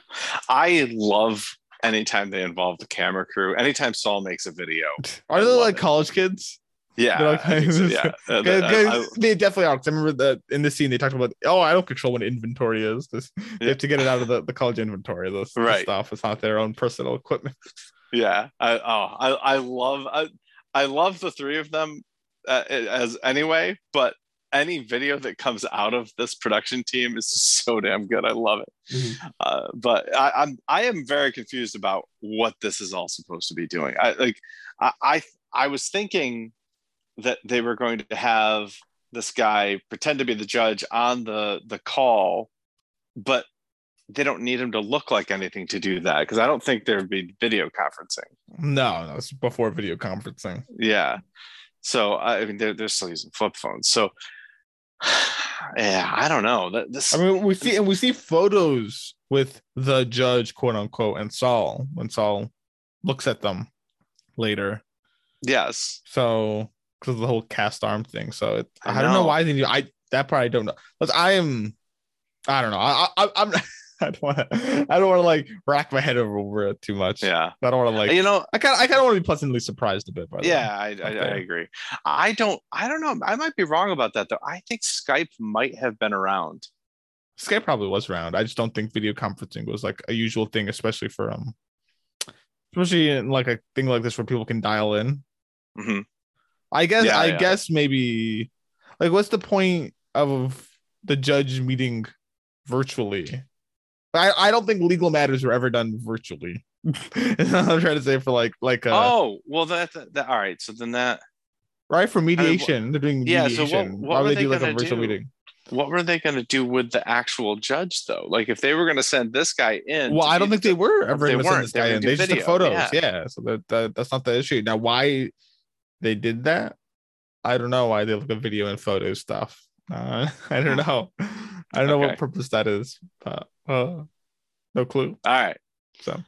I love anytime they involve the camera crew. Anytime Saul makes a video. Are I they like it. college kids? Yeah. Like- so, yeah. Uh, I- I- they definitely are. I remember that in this scene they talked about, oh, I don't control what inventory is. This they Yeah. have to get it out of the, the college inventory. This, this Right. stuff. It's not their own personal equipment. yeah i oh i i love i, I love the three of them uh, as anyway but any video that comes out of this production team is so damn good i love it uh, but I, i'm i am very confused about what this is all supposed to be doing i like i i, I was thinking that they were going to have this guy pretend to be the judge on the the call but they don't need him to look like anything to do that because I don't think there'd be video conferencing. No, no, it's before video conferencing. Yeah. So I mean, they're they're still using flip phones. So yeah, I don't know. This I mean, we see and we see photos with the judge, quote unquote, and Saul when Saul looks at them later. yes, So because of the whole cast arm thing. So it, I, I don't know know. why they do. I that part I don't know. But I am, I don't know. I, I I'm. I don't want to. I don't want to like rack my head over, it too much. yeah. I don't want to like. you know, I kind of. I kind of want to be pleasantly surprised a bit by that. yeah, I, I, I agree. I don't I don't know. I might be wrong about that though. I think Skype might have been around. Skype probably was around. I just don't think video conferencing was like a usual thing, especially for um, especially in like a thing like this where people can dial in. Mhm. I guess. Yeah, I yeah. guess maybe, like, what's the point of the judge meeting virtually? I I don't think legal matters were ever done virtually. I'm trying to say for like like uh, oh, well that, that all right. So then that right for mediation. They're doing Yeah, so mediation. what- what Why were would they they do like a virtual do? meeting? what were they going to do with the actual judge though? Like if they were going to send this guy in. Well, I don't think the- they were ever going to send this guy in. They just took video, photos. yeah. Yeah. so that, that that's not the issue. Now, why they did that, I don't know. Why they look at video and photo stuff. Uh, I don't know. I don't know what purpose that is. But, uh, no clue. All right. So,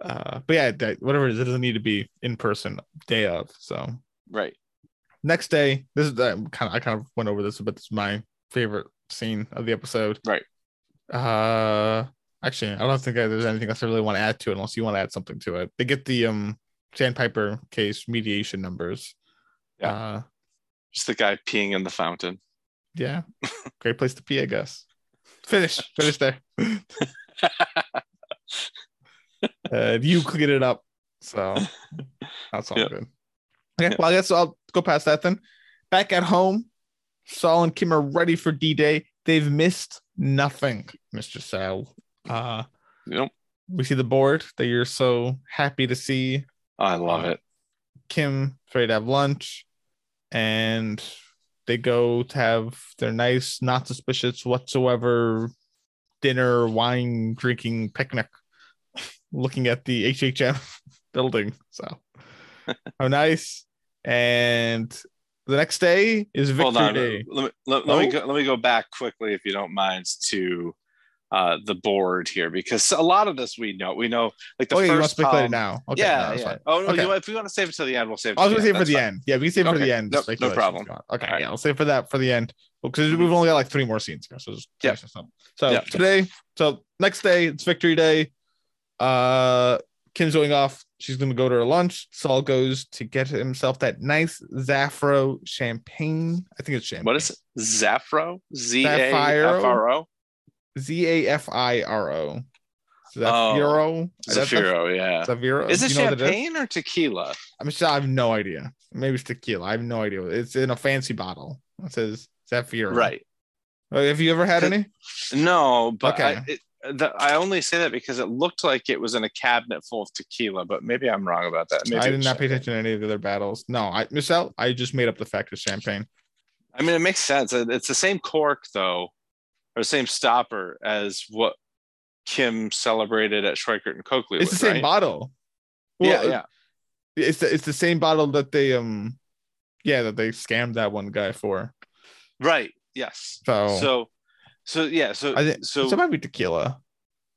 uh, but yeah, that, whatever it is, it doesn't need to be in person day of. So Right. next day, this is the kind of I kind of went over this, but this is my favorite scene of the episode. Right. Uh, actually, I don't think there's anything else I really want to add to it, unless you want to add something to it. They get the um sandpiper case mediation numbers. Yeah. Uh, Just the guy peeing in the fountain. yeah. Great place to pee, I guess. Finish. Finish there. uh, you clean it up. So that's all Yeah. good. Okay, Yeah. well, I guess I'll go past that then. Back at home, Saul and Kim are ready for D Day. They've missed nothing, Mr. Sal. Uh, Yep. we see the board that you're so happy to see. I love it. Kim ready to have lunch, and they go to have their nice, not suspicious whatsoever dinner, wine drinking picnic, looking at the HHM building. So, how nice! And the next day is Hold Victory on. Day. Let me let, let me Oh. go, let me go back quickly, if you don't mind, to uh, the board here because a lot of this we know. We know like the oh, yeah, you to first it column- now? Okay, yeah, no, yeah. fine. Oh no, Okay. you, if we want to save it to the end, we'll save. It I was to gonna say the for the That's end. Yeah, we can save it for the end. Nope, no problem. Okay, right. yeah, I'll save for that for the end because Mhm. we've only got like three more scenes here. So just Yeah. So today, so next day, it's Victory Day. Uh, Kim's going off. She's gonna go to her lunch. Saul goes to get himself that nice Zafro champagne. I think it's champagne. What is it? Zafro? Z A F? R O? Z A F I R O. Zafiro. A- Zafiro, yeah. Zafiro. Is it Do you know what champagne or tequila? I'm sure I have no idea. Maybe it's tequila. I have no idea. It's in a fancy bottle. It says Zafiro. Right. Uh, Have you ever had any? No, but Okay. I, it, the, I only say that because it looked like it was in a cabinet full of tequila, but maybe I'm wrong about that. Maybe I did not pay attention to any of the other battles. No, I Michelle, I just made up the fact of champagne. I mean, it makes sense. It's the same cork though, or same stopper as what Kim celebrated at Schweikart and Cokely. It's the same right? bottle. yeah, Well, yeah. It's the it's the same bottle that they um yeah, that they scammed that one guy for. Right. Yes. So, So, so yeah. So, I think so so it might be tequila.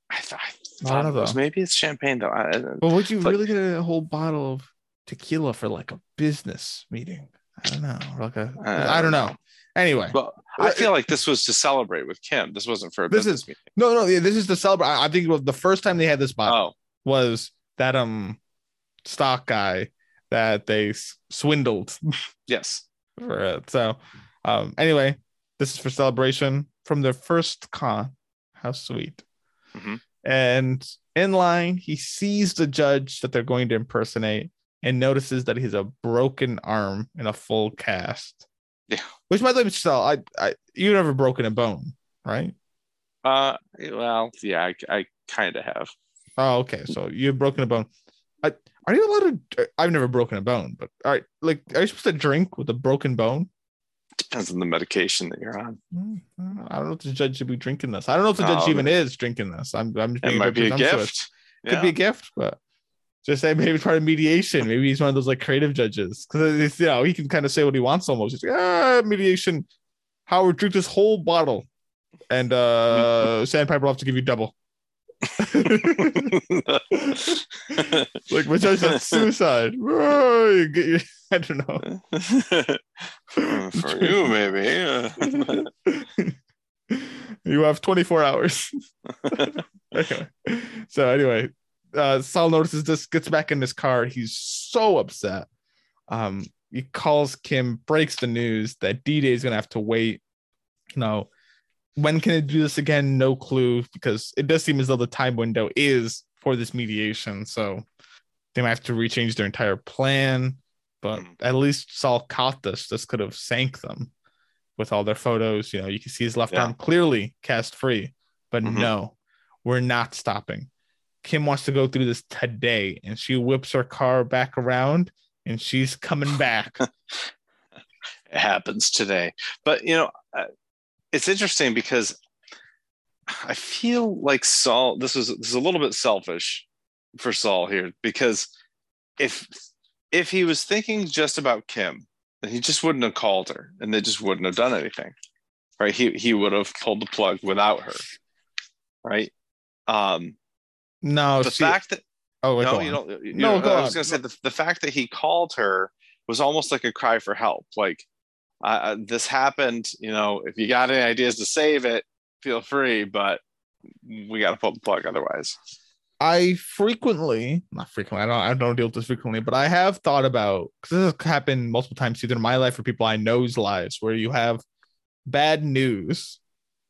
I, th- I I thought it was know. maybe it's champagne though. I, But would you But- really get a whole bottle of tequila for like a business meeting? I don't know. Like a I I don't know. Anyway, Well, I feel like this was to celebrate with Kim. This wasn't for a This business is- meeting. no, no, this is to celebrate. I think it was the first time they had this bottle Oh, was that um stock guy that they swindled yes. for it. So, um, anyway, this is for celebration from their first con. How sweet! Mhm. And in line, he sees the judge that they're going to impersonate and notices that he's a broken arm in a full cast. Yeah. Which, by the way, Michelle, I, I, you never broken a bone, right? Uh, well, yeah, I, I kind of have. Oh, okay. So you've broken a bone. I, are you allowed to? I've never broken a bone, but all right. Like, are you supposed to drink with a broken bone? Depends on the medication that you're on. Hmm, I don't know if the judge should be drinking this. I don't know if the judge Oh, even is drinking this. I'm, I'm just It being might be a gift. Could Yeah. be a gift, but just say maybe it's part of mediation. Maybe he's one of those like creative judges because you know he can kind of say what he wants almost. He's like, ah, mediation. Howard, drink this whole bottle, and uh Sandpiper will have to give you double. Like my judge, that's suicide. You get your- I don't know. For you, maybe. you have 24 hours. okay. So anyway, uh Saul notices this, gets back in his car. He's so upset. Um, he calls Kim, breaks the news that D-Day is gonna have to wait. You know, when can it do this again? No clue, because it does seem as though the time window is for this mediation. So they might have to rechange their entire plan. But Mhm. at least Saul caught this. This could have sank them with all their photos. You know, you can see his left Yeah. arm clearly cast free. But Mhm. no, we're not stopping. Kim wants to go through this today, and she whips her car back around, and she's coming back. it happens today. But you know, uh, it's interesting because I feel like Saul. This is this is a little bit selfish for Saul here because if if he was thinking just about Kim, then he just wouldn't have called her, and they just wouldn't have done anything, right? He he would have pulled the plug without her, right? Um, no, the she- fact that oh, no, you on. don't. You No, know, I was on. gonna say the, the fact that he called her was almost like a cry for help. Like, uh, this happened. You know, if you got any ideas to save it, feel free. But we got to pull the plug otherwise. I frequently, not frequently, I don't, I don't deal with this frequently, but I have thought about because this has happened multiple times either in my life or people I know's lives where you have bad news,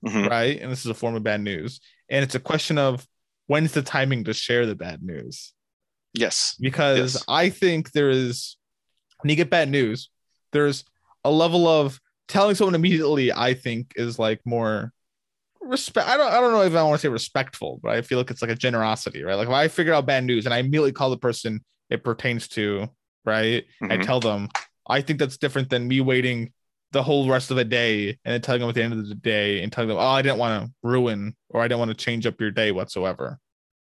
Mhm. right? And this is a form of bad news, and it's a question of when's the timing to share the bad news Yes. because Yes. I think there is when you get bad news, there's a level of telling someone immediately. I think is like more respect. I don't. I don't know if I want to say respectful, but I feel like it's like a generosity, right? Like if I figure out bad news and I immediately call the person it pertains to, right? I Mhm. tell them. I think that's different than me waiting the whole rest of the day and then telling them at the end of the day and telling them, oh, I didn't want to ruin or I didn't want to change up your day whatsoever,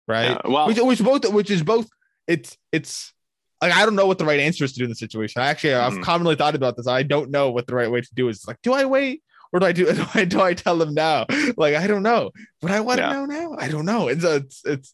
right? Yeah, well, which which both which is both it's it's like I don't know what the right answer is to do in the situation. Actually, I've Mhm. commonly thought about this. I don't know what the right way to do is. It's like, do I wait or do I do do I, do I tell them now? Like I don't know, but I want to Yeah. know now. I don't know. It's it's it's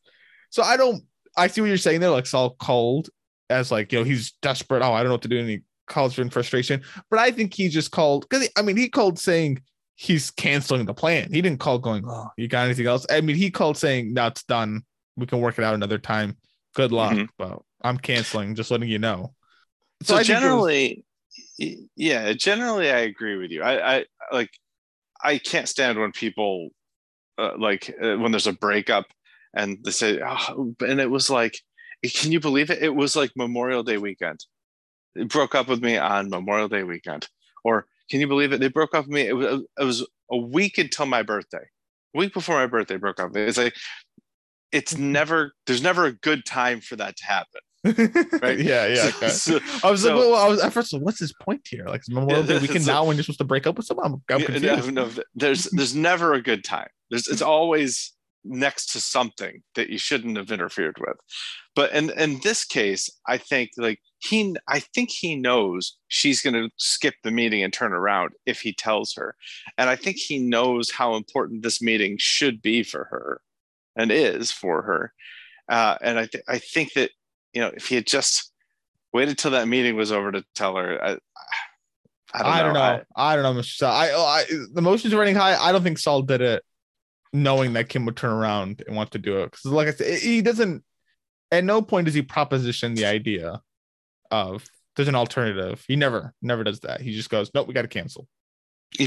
so I don't. I see what you're saying there. Like Saul called as like you know he's desperate. Oh, I don't know what to do, and he calls in frustration. But I think he just called because I mean he called saying he's canceling the plan. He didn't call going, oh, you got anything else? I mean he called saying no, it's done. We can work it out another time. Good luck, Mhm. but I'm canceling. Just letting you know. so, think it was- generally yeah generally i agree with you i i like i can't stand when people uh, like uh, when there's a breakup and they say, oh, and it was like, can you believe it? It was like Memorial Day weekend. Broke up with me on Memorial Day weekend. Or can you believe it? They broke up with me. It was, it was a week until my birthday. A week before my birthday broke up. It's like it's mm-hmm. never there's never a good time for that to happen. Right? yeah, yeah. Okay. So- I was so- like, well, I was at first, like, what's his point here? Like, Memorial Day weekend So- now when you're supposed to break up with someone? I'm, I'm confused. no, no, there's there's never a good time. There's it's mm-hmm. always next to something that you shouldn't have interfered with. But in in this case, I think like he I think he knows she's gonna skip the meeting and turn around if he tells her. And I think he knows how important this meeting should be for her and is for her. Uh, and I th- I think that you know if he had just waited till that meeting was over to tell her, I, I don't know. I don't know. I- I, don't know, Mr. Saul. I, I the emotions are running high. I don't think Saul did it knowing that Kim would turn around and want to do it. Because, like I said, he doesn't. At no point does he proposition the idea of there's an alternative. He never, never does that. He just goes, "Nope, we got to cancel."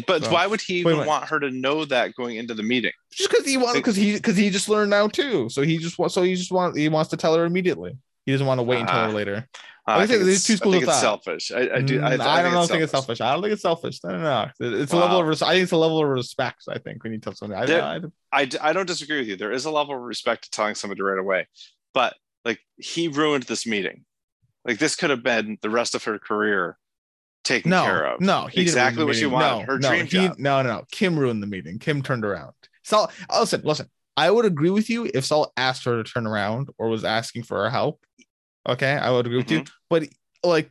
But So- why would he even want her to know that going into the meeting? Just because he wanted, because he, because he just learned now too. So he just wants, so he just want, he wants to tell her immediately. He doesn't want to wait until Ah. later. Uh, I I think there's it's, two I think of it's thought. selfish. I, I do. Mm, I, I, don't know. think it's selfish. I don't think it's selfish. No, no, no. It's a level of. res- I think it's a level of respect. I think when you tell somebody, I, There- I, I, I don't disagree with you. There is a level of respect to telling somebody right away, but like he ruined this meeting. Like this could have been the rest of her career taken care of. no. He Exactly what she wanted, No, her no, dream he, job. No, no, no. Kim ruined the meeting. Kim turned around. Saul, listen, listen. I would agree with you if Saul asked her to turn around or was asking for her help. Okay, I would agree with you. Mm-hmm. But like,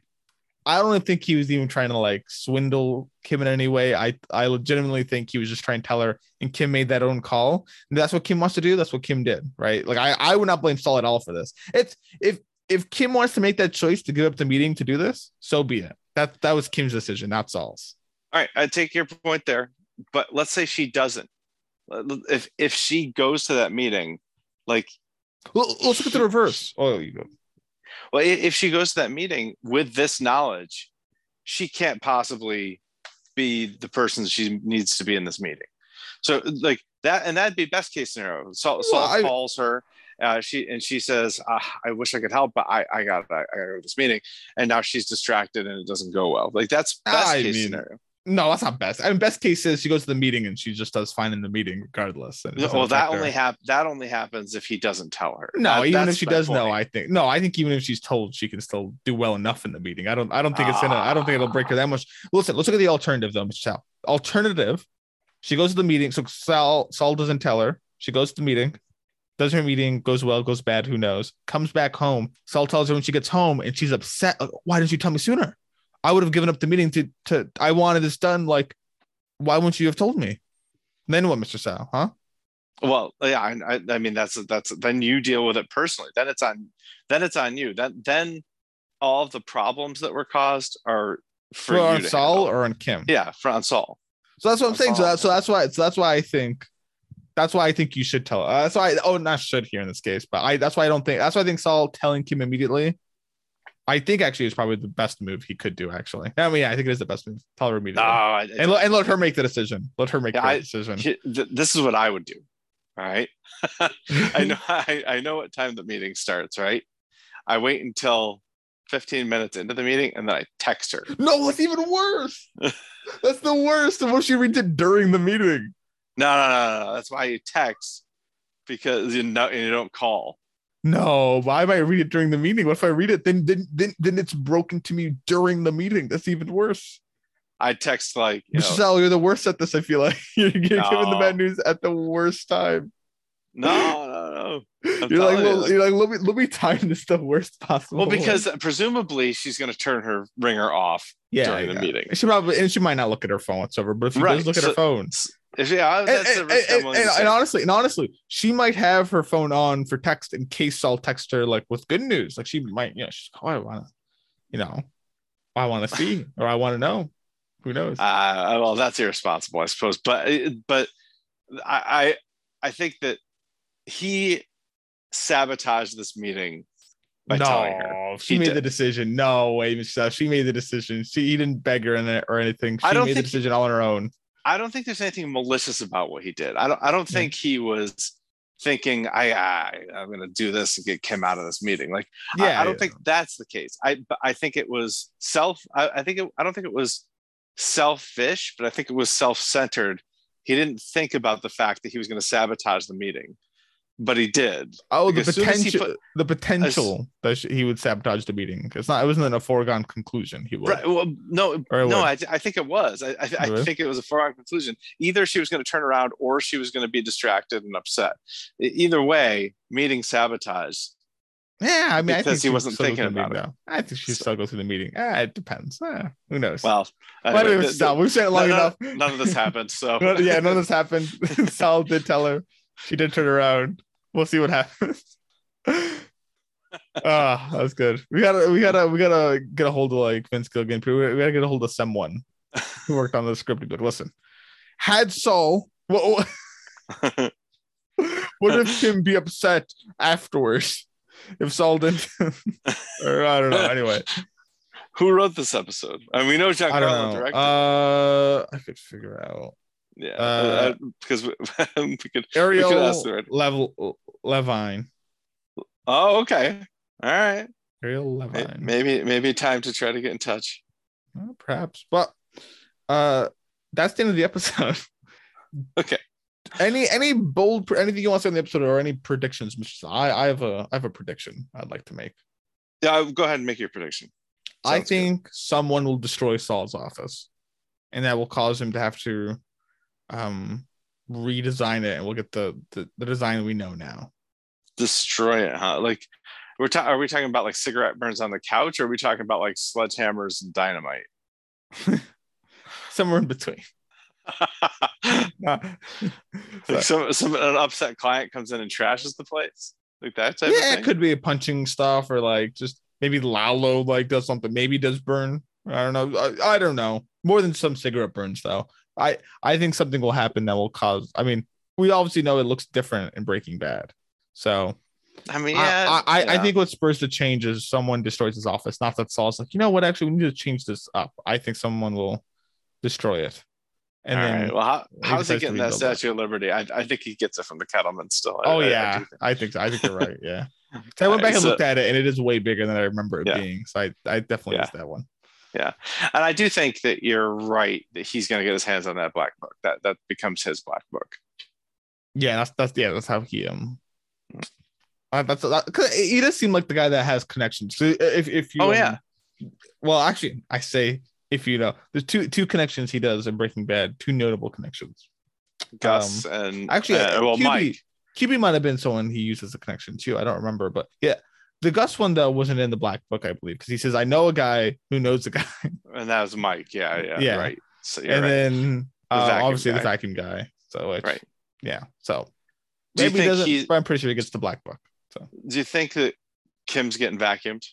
I don't think he was even trying to like swindle Kim in any way. I I legitimately think he was just trying to tell her, and Kim made that own call. And that's what Kim wants to do. That's what Kim did, right? Like I I would not blame Saul at all for this. It's if if Kim wants to make that choice to give up the meeting to do this, so be it. That that was Kim's decision, not Saul's. All right, I take your point there, but let's say she doesn't. If if she goes to that meeting, like Well, let's look at the reverse. Oh, you go. Well, if she goes to that meeting with this knowledge, she can't possibly be the person she needs to be in this meeting. So, like that, and that'd be best case scenario. Saul, Saul Well, I- calls her, uh, she and she says, ah, "I wish I could help, but I, I got, I, I got go this meeting." And now she's distracted, and it doesn't go well. Like that's best I case mean, scenario. No, that's not best. I mean, best case is she goes to the meeting and she just does fine in the meeting regardless. and Well, that only hap- that only happens if he doesn't tell her. No, That- even if she does know. I think no, I think even if she's told, she can still do well enough in the meeting. I don't, I don't think it's gonna, I don't think it'll break her that much. Listen, let's look at the alternative though, Mr. Alternative, she goes to the meeting. So Sal, Saul doesn't tell her. She goes to the meeting, does her meeting, goes well, goes bad, who knows? Comes back home. Saul tells her when she gets home, and she's upset. like, Why didn't you tell me sooner? I would have given up the meeting to, to. I wanted this done. Like, why wouldn't you have told me? Then what, Mr. Sal? Huh? Well, yeah, I, I, mean that's that's then you deal with it personally. Then it's on then it's on you. Then then all the problems that were caused are for For on Saul handle. or on Kim? yeah, for on Saul. So that's what I'm saying. So all. that's so that's why so that's why I think that's why I think you should tell. Uh, that's why I, oh not should here in this case, but I that's why I don't think that's why I think Saul telling Kim immediately. I think actually is probably the best move he could do. Actually, I mean, yeah, I think it is the best move. Tell her immediately, I, and, let- and let her make the decision. Let her make Yeah, the decision. th- this is what I would do. All right. I know I, I know what time the meeting starts, right? I wait until 15 minutes into the meeting and then I text her. No, that's even worse. that's the worst. And what she reads it during the meeting? No, no, no, no. That's why you text because you know you don't call. No, why might I read it during the meeting? What if I read it then then then, then it's broken to me during the meeting? That's even worse. I text like you know, Mr. You're the worst at this. I feel like you're, you're giving the bad news at the worst time. no, no, no. I'm you're like, telling you, well, you're like, let me let me time this the worst possible. Well, way. because presumably she's going to turn her ringer off yeah, during the meeting. she probably and she might not look at her phone whatsoever. But if she Right, does look at her phone, If yeah, and, the and- risk and- and- and honestly, and honestly, she might have her phone on for text in case Saul texts her like with good news. Like she might, you know, she's oh, I want to, you know, I want to see or I want to know. Who knows? Uh, well, that's irresponsible, I suppose. But but I I, I think that he sabotaged this meeting by telling her. she He made did. the decision. No way, Michelle. She made the decision. She he didn't beg her in it or anything. She I don't made the decision all on her own. I don't think there's anything malicious about what he did. I don't I don't think he was thinking I, I I'm gonna do this and get Kim out of this meeting. Like I- Yeah, I, don't yeah. think that's the case. I I think it was self. I, I think it, I don't think it was selfish, but I think it was self-centered. He didn't think about the fact that he was going to sabotage the meeting, but he did. Oh, the Like, as soon as he potential, put- the potential that he would sabotage the meeting. It's not. It wasn't a foregone conclusion. He would. Right. Well, no, no. I, I think it was. I, I, I think it was a foregone conclusion. Either she was going to turn around or she was going to be distracted and upset. Either way, meeting sabotage. Yeah, I mean, I Because think he wasn't thinking about meeting, though. I think she still goes to the meeting. Ah, it depends. Ah, who knows? Well, Why anyway, do we stop? We've said it long none, enough. none of this happened. So yeah, none of this happened. Sal did tell her. She did turn around. We'll see what happens. Ah, that's good. We gotta, we gotta, we gotta get a hold of like Vince Gilligan. We gotta get a hold of someone who worked on the script. Like, listen, had Saul, what, what, what if Kim be upset afterwards if Saul didn't? or I don't know. Anyway, who wrote this episode? And we know Jack I know. directed. Uh, I could figure out. Yeah, uh, uh, because we, we could. Ariel ask the level Levine. Oh, okay. All right. Ariel Levine. Maybe maybe time to try to get in touch. Well, perhaps, but uh, that's the end of the episode. Okay. Any any bold anything you want to say on the episode or any predictions, Mr. I I have a I have a prediction I'd like to make. Yeah, I'll go ahead and make your prediction. I Sounds good. think someone will destroy Saul's office, and that will cause him to have to um redesign it, and we'll get the the, the design we know now. destroy it, huh? Like we're ta- are we talking about like cigarette burns on the couch or are we talking about like sledgehammers and dynamite? Somewhere in between. like some some an upset client comes in and trashes the place. Like that type of yeah, thing. it could be a punching stuff or like just maybe Lalo like does something. Maybe does burn. I don't know. I, I don't know. More than some cigarette burns though. I I think something will happen that will cause. I mean, we obviously know it looks different in Breaking Bad. So I mean, I- yeah. I, I, I think what spurs the change is someone destroys his office. Not that Saul's like, you know what? Actually, we need to change this up. I think someone will destroy it. And All then right. Well, how, how's he getting that. Statue of Liberty? I, I think he gets it from the Kettleman still. I- Oh I- yeah, I think so. I think you're right. Yeah. So I went back and so- looked at it, and it is way bigger than I remember it Yeah. being. So I, I definitely Yeah. missed that one. Yeah and I do think that you're right that he's going to get his hands on that black book. That that becomes his black book. Yeah, that's that's yeah, that's how he um. Uh, that's that, he does seem like the guy that has connections. So if if you Oh, um, yeah. well actually I say if you know there's two two connections he does in Breaking Bad, two notable connections. Gus and Actually, uh, well, QB, Mike. QB might have been someone he used as a connection too. I don't remember, but yeah, the Gus one though wasn't in the Black Book, I believe, because he says I know a guy who knows a guy, and that was Mike. Yeah, yeah, Yeah. right. So you're and right. then uh, obviously the vacuum guy. So it's, Right. yeah, so Do maybe he doesn't, he- but I'm pretty sure he gets the Black Book. So do you think that Kim's getting vacuumed?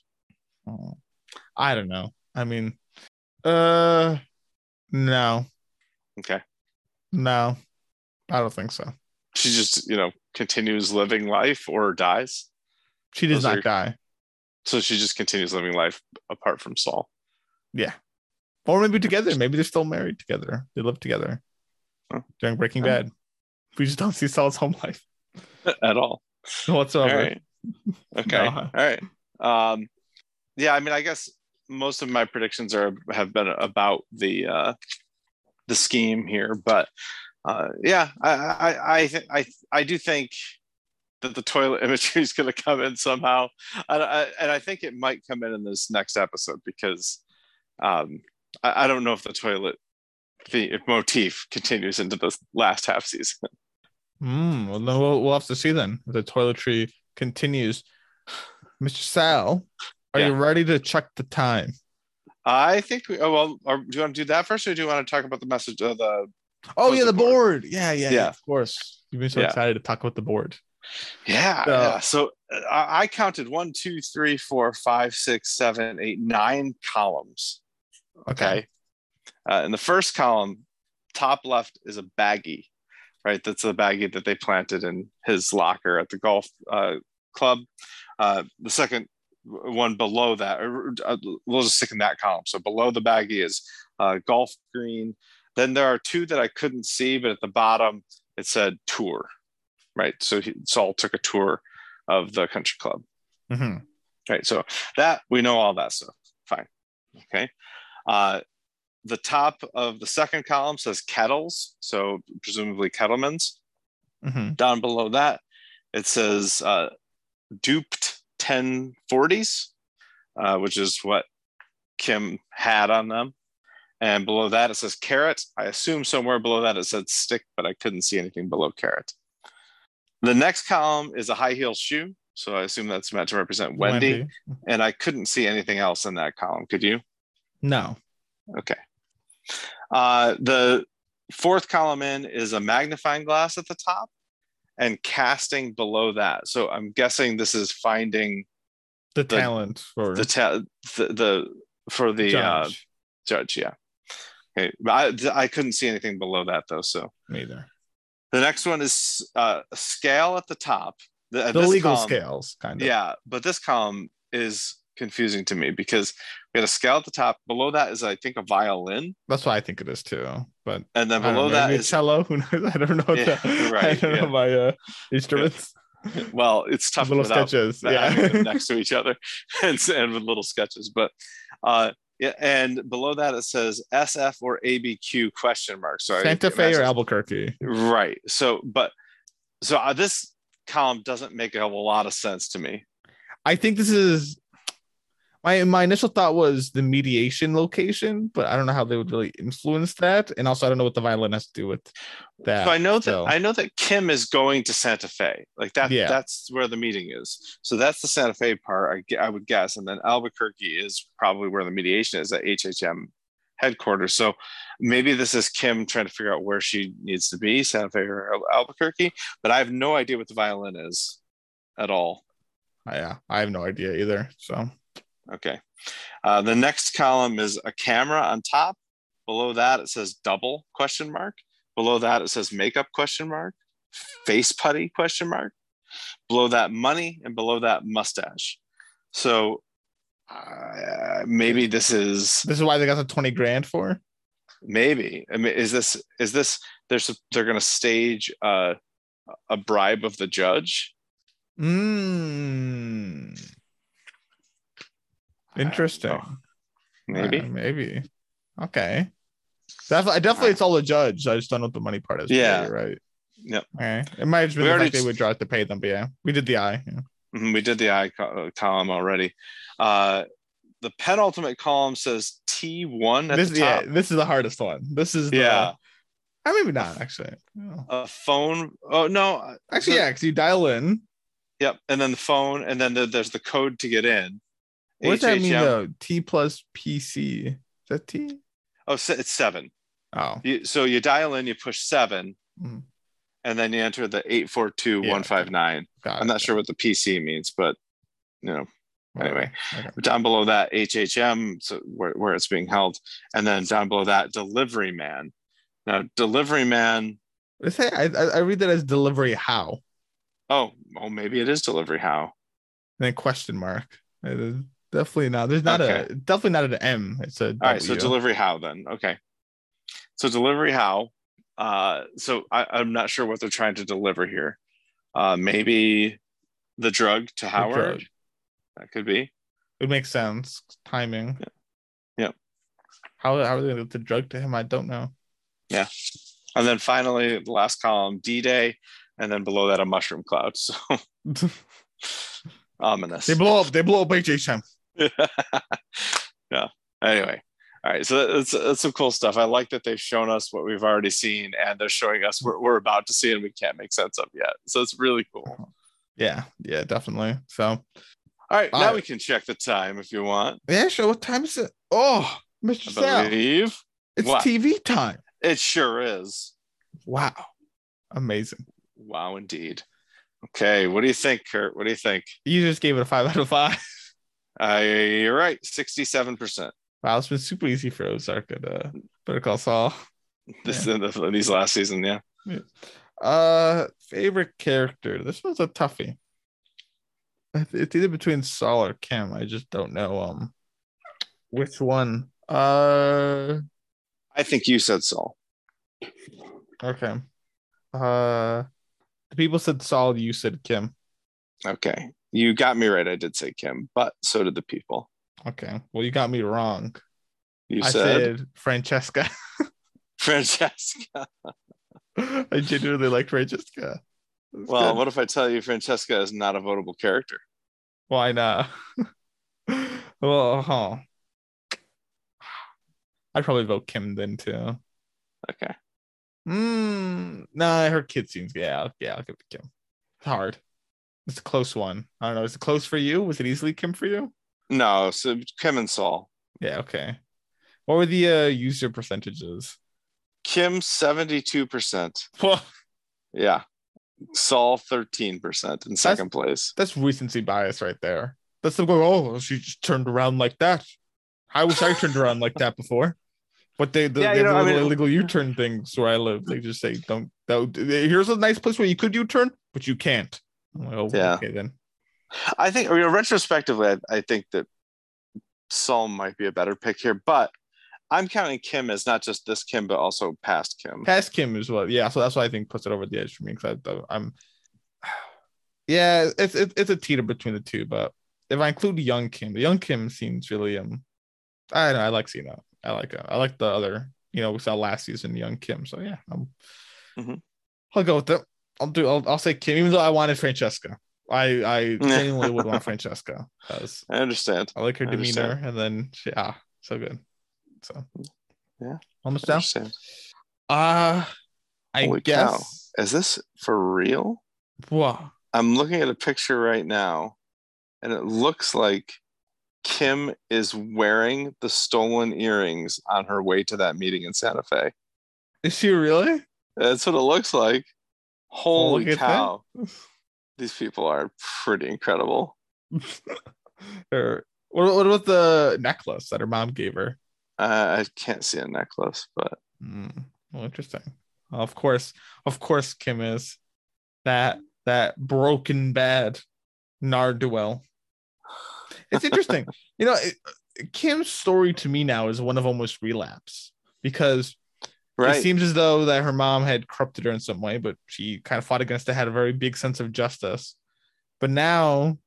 Oh, I don't know. I mean, uh, no, Okay. no, I don't think so. She just, you know, continues living life or dies. She does Those not are- die. So she just continues living life apart from Saul. Yeah. Or maybe together. Maybe they're still married together. They live together Huh. during Breaking Huh. Bad. We just don't see Saul's home life At all. whatsoever. All right. Okay. No. All right. Um, yeah, I mean, I guess most of my predictions are have been about the uh, the scheme here, but uh, yeah, I I I, th- I I do think that the toilet imagery is going to come in somehow, and I, and I think it might come in in this next episode because um, I, I don't know if the toilet the motif continues into the last half season. Mm, well, then we'll, we'll have to see then if the toiletry continues. Mr. Sal, are you ready to check the time? I think. We, oh well, are, do you want to do that first, or do you want to talk about the message of the Oh, yeah, the board. board. Yeah, yeah, yeah, Yeah. of course. You've been so Yeah. excited to talk about the board. Yeah, So- yeah. So uh, I, I counted one, two, three, four, five, six, seven, eight, nine columns. Okay. Uh, in the first column, top left is a baggie, right? That's the baggie that they planted in his locker at the golf uh, club. Uh, the second one below that, or, uh, we'll just stick in that column. So below the baggie is uh, golf green. Then there are two that I couldn't see, but at the bottom it said tour. Right? So he, Saul took a tour of the country club. Mhm. Right. So that we know all that stuff. Fine. Okay. Uh, the top of the second column says kettles, so presumably kettlemans. Mhm. Down below that, it says uh, duped 1040s, uh, which is what Kim had on them. And below that, it says carrot. I assume somewhere below that it said stick, but I couldn't see anything below carrot. The next column is a high heel shoe. So I assume that's meant to represent Wendy. And I couldn't see anything else in that column. Could you? No. Okay. Uh, the fourth column in is a magnifying glass at the top and casting below that. So I'm guessing this is finding The, The- talent for the ta- the, the for the uh, judge. judge. Yeah. Okay. But I, I couldn't see anything below that though. So Neither. The next one is uh, a scale at the top. The, The legal column- scales, kind of. Yeah, but this column is confusing to me because we had a scale at the top. Below that is, I think, a violin, That's what I think it is too. But and then below know, that is cello. Who knows? I don't know. Yeah, the, I right, don't yeah. know my uh, instruments. well, it's tough little sketches. Yeah. next to each other and, and with little sketches. But uh, yeah, and below that it says SF or ABQ question mark. So Santa Fe or Albuquerque. right. So, but so uh, this column doesn't make a lot of sense to me. I think this is my my initial thought was the mediation location, but I don't know how they would really influence that. And also, I don't know what the violin has to do with that. so I know that so- I know that Kim is going to Santa Fe. Like that. Yeah. That's where the meeting is. So that's the Santa Fe part. I, I would guess, and then Albuquerque is probably where the mediation is at HHM headquarters. So maybe this is Kim trying to figure out where she needs to be, Santa Fe or Albuquerque. But I have no idea what the violin is at all. yeah, I have no idea either. So Okay. Uh, the next column is a camera on top. Below that, it says double question mark. Below that, it says makeup question mark, face putty question mark. Below that, money, and below that, mustache. So uh, maybe this is this is why they got the twenty grand for. maybe. I mean, is this is this? They're they're going to stage uh, a bribe of the judge. Mm. Interesting. Maybe. Uh, maybe. Okay. Definitely, definitely, it's all the judge. I just don't know what the money part is. Yeah. You're right. Yep. Okay. It might have been We the already fact they would draw it to pay them, but yeah, we did the eye. Yeah. Mhm, We did the eye co- column already. Uh, the penultimate column says T1 at This, the yeah, this is the hardest one. This is the, Yeah. Uh, maybe not actually. No. A phone. Oh no. Actually, the- yeah, because you dial in. Yep. And then the phone, and then the, there's the code to get in. What does that mean though? T plus PC. Is that T? Oh, it's seven. Oh, You, so you dial in, you push seven, Mhm. and then you enter the eight four two one five nine. got I'm not sure what the PC means, but you know, anyway. Okay. down below that HHM, so where, where it's being held, and then down below that delivery man. Now delivery man. They say I, I I read that as delivery how, Oh, oh, maybe it is delivery how. and then question mark. Definitely not. There's not a definitely not an M. It's a All right, so delivery how then. Okay, so delivery how. Uh, so I, I'm not sure what they're trying to deliver here. Uh, maybe the drug to Howard. drug. That could be. It makes sense. Timing. Yep. How how are they gonna get the drug to him? I don't know. Yeah. And then finally, the last column, D Day, and then below that, a mushroom cloud. So ominous. they blow up. They blow up HHM. yeah. Anyway. All right. So that's, that's some cool stuff. I like that they've shown us what we've already seen and they're showing us what we're about to see and we can't make sense of yet. So it's really cool. Uh-huh. Yeah, yeah, definitely. So All right. All now right. we can check the time if you want. yeah, sure. What time is it? Oh, Mr. I Sal, believe it's What? TV time. it sure is. Wow, amazing. Wow, indeed. Okay. What do you think, Kurt? What do you think? You just gave it a five out of five. Uh, you're right. 67%. Wow, it's been super easy for Ozark at uh, Better Call Saul. This in the, these last season. Yeah. Uh, favorite character. This was a toughie. It's it's either between Saul or Kim. I just don't know um which one. Uh, I think you said Saul. okay. Uh, The people said Saul. You said Kim. Okay. You got me right. I did say Kim, but so did the people. Okay. Well, you got me wrong. You I said, said Francesca. Francesca. I genuinely like Francesca. That's Well, good. what if I tell you Francesca is not a votable character? why not? well, huh. I'd probably vote Kim then too. Okay. Mm, nah, her kid seems yeah, yeah, I'll give it to Kim. It's hard. It's a close one. I don't know. Is it close for you? Was it easily Kim for you? No, so Kim and Saul. Yeah, okay. What were the uh, user percentages? Kim 72%. Well, Yeah. Saul 13% in second place. that's recency bias right there. That's them going, oh, she just turned around like that. I wish I turned around like that before. But they, the, Yeah, they have know, the I little mean- illegal U-turn things where I live. They just say, don't, don't. Here's a nice place where you could U-turn, but you can't. Like, oh, Yeah. okay then. I think, you know, retrospectively, I, I think that Saul might be a better pick here, but I'm counting Kim as not just this Kim, but also past Kim. Past Kim as well. Yeah, so that's why I think puts it over the edge for me because I'm, yeah, it's it's it's a teeter between the two. But if I include young Kim, the young Kim seems really um, I don't know. I like seeing that. I like uh, I like the other. You know, we saw last season young Kim. So yeah, I'm, Mhm. I'll go with it. I'll do. I'll, I'll say Kim, even though I wanted Francesca. I I genuinely would want Francesca because I understand. I like her I demeanor, understand. and then she, ah, so good. So Yeah. almost down. Uh I Holy guess. cow. Is this for real? Wow. I'm looking at a picture right now, and it looks like Kim is wearing the stolen earrings on her way to that meeting in Santa Fe. Is she really? That's what it looks like. Holy look cow. These people are pretty incredible. or what, what about the necklace that her mom gave her? Uh, I can't see a necklace, but Hmm, well, interesting. Of course, of course, Kim is that that broken bad Narduel. It's interesting, you know. It, Kim's story to me now is one of almost relapse because right. it seems as though that her mom had corrupted her in some way, but she kind of fought against it, had a very big sense of justice. But now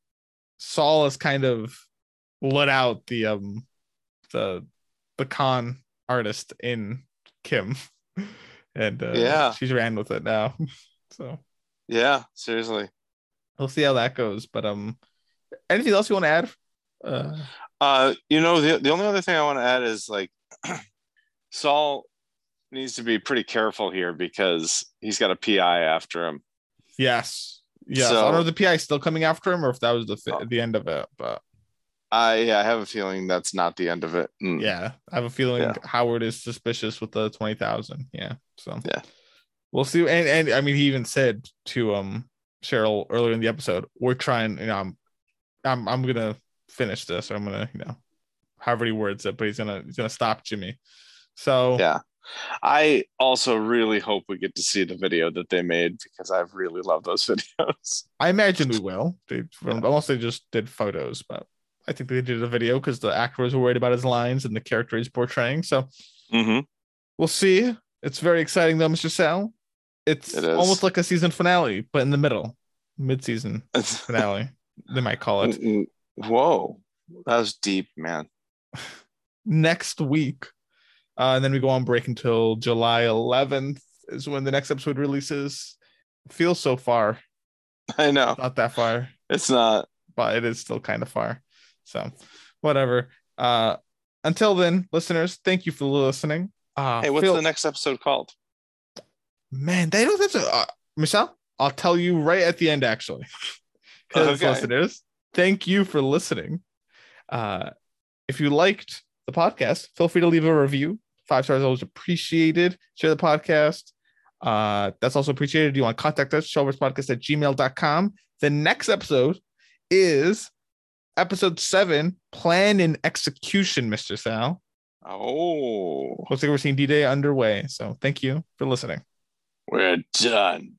Saul has kind of let out the um the the con artist in Kim. And uh, Yeah. she's ran with it now. so yeah, seriously. we'll see how that goes. But um anything else you want to add? Uh Uh, you know, the, the only other thing I want to add is like Saul needs to be pretty careful here because he's got a PI after him. yes. Yes. I don't know if the PI is still coming after him or if that was the fi- Oh. the end of it, but I yeah, I have a feeling that's not the end of it. Mm. Yeah, I have a feeling Yeah. Howard is suspicious with the twenty thousand. Yeah, so Yeah. we'll see. And and I mean, he even said to um Cheryl earlier in the episode, "We're trying. You know, I'm I'm I'm gonna finish this. Or I'm gonna you know, however he words it, but he's gonna he's gonna stop Jimmy." So Yeah. I also really hope we get to see the video that they made because I really love those videos. I imagine we will. They unless they just did photos, but I think they did a video because the actors were worried about his lines and the character he's portraying. So Mm-hmm. We'll see. It's very exciting though, Mr. Sal. It's It almost like a season finale, but in the middle, mid-season finale. they might call it Whoa, that was deep, man. next week, uh, and then we go on break until July 11th is when the next episode releases. Feels so far, I know not that far, it's not. but it is still kind of far. So, whatever. Uh, until then, listeners, thank you for listening. Uh, Hey, what's Phil- the next episode called? Man, they don't have to. Uh, Michelle, I'll tell you right at the end, actually. Because Okay. listeners, thank you for listening. Uh, if you liked the podcast, feel free to leave a review. Five stars always appreciated. Share the podcast. Uh, that's also appreciated. You want to contact us, showverspodcast at gmail.com. The next episode is episode seven, Plan and Execution, Mr. Sal. Oh, Looks like we're seeing D Day underway. So thank you for listening. we're done.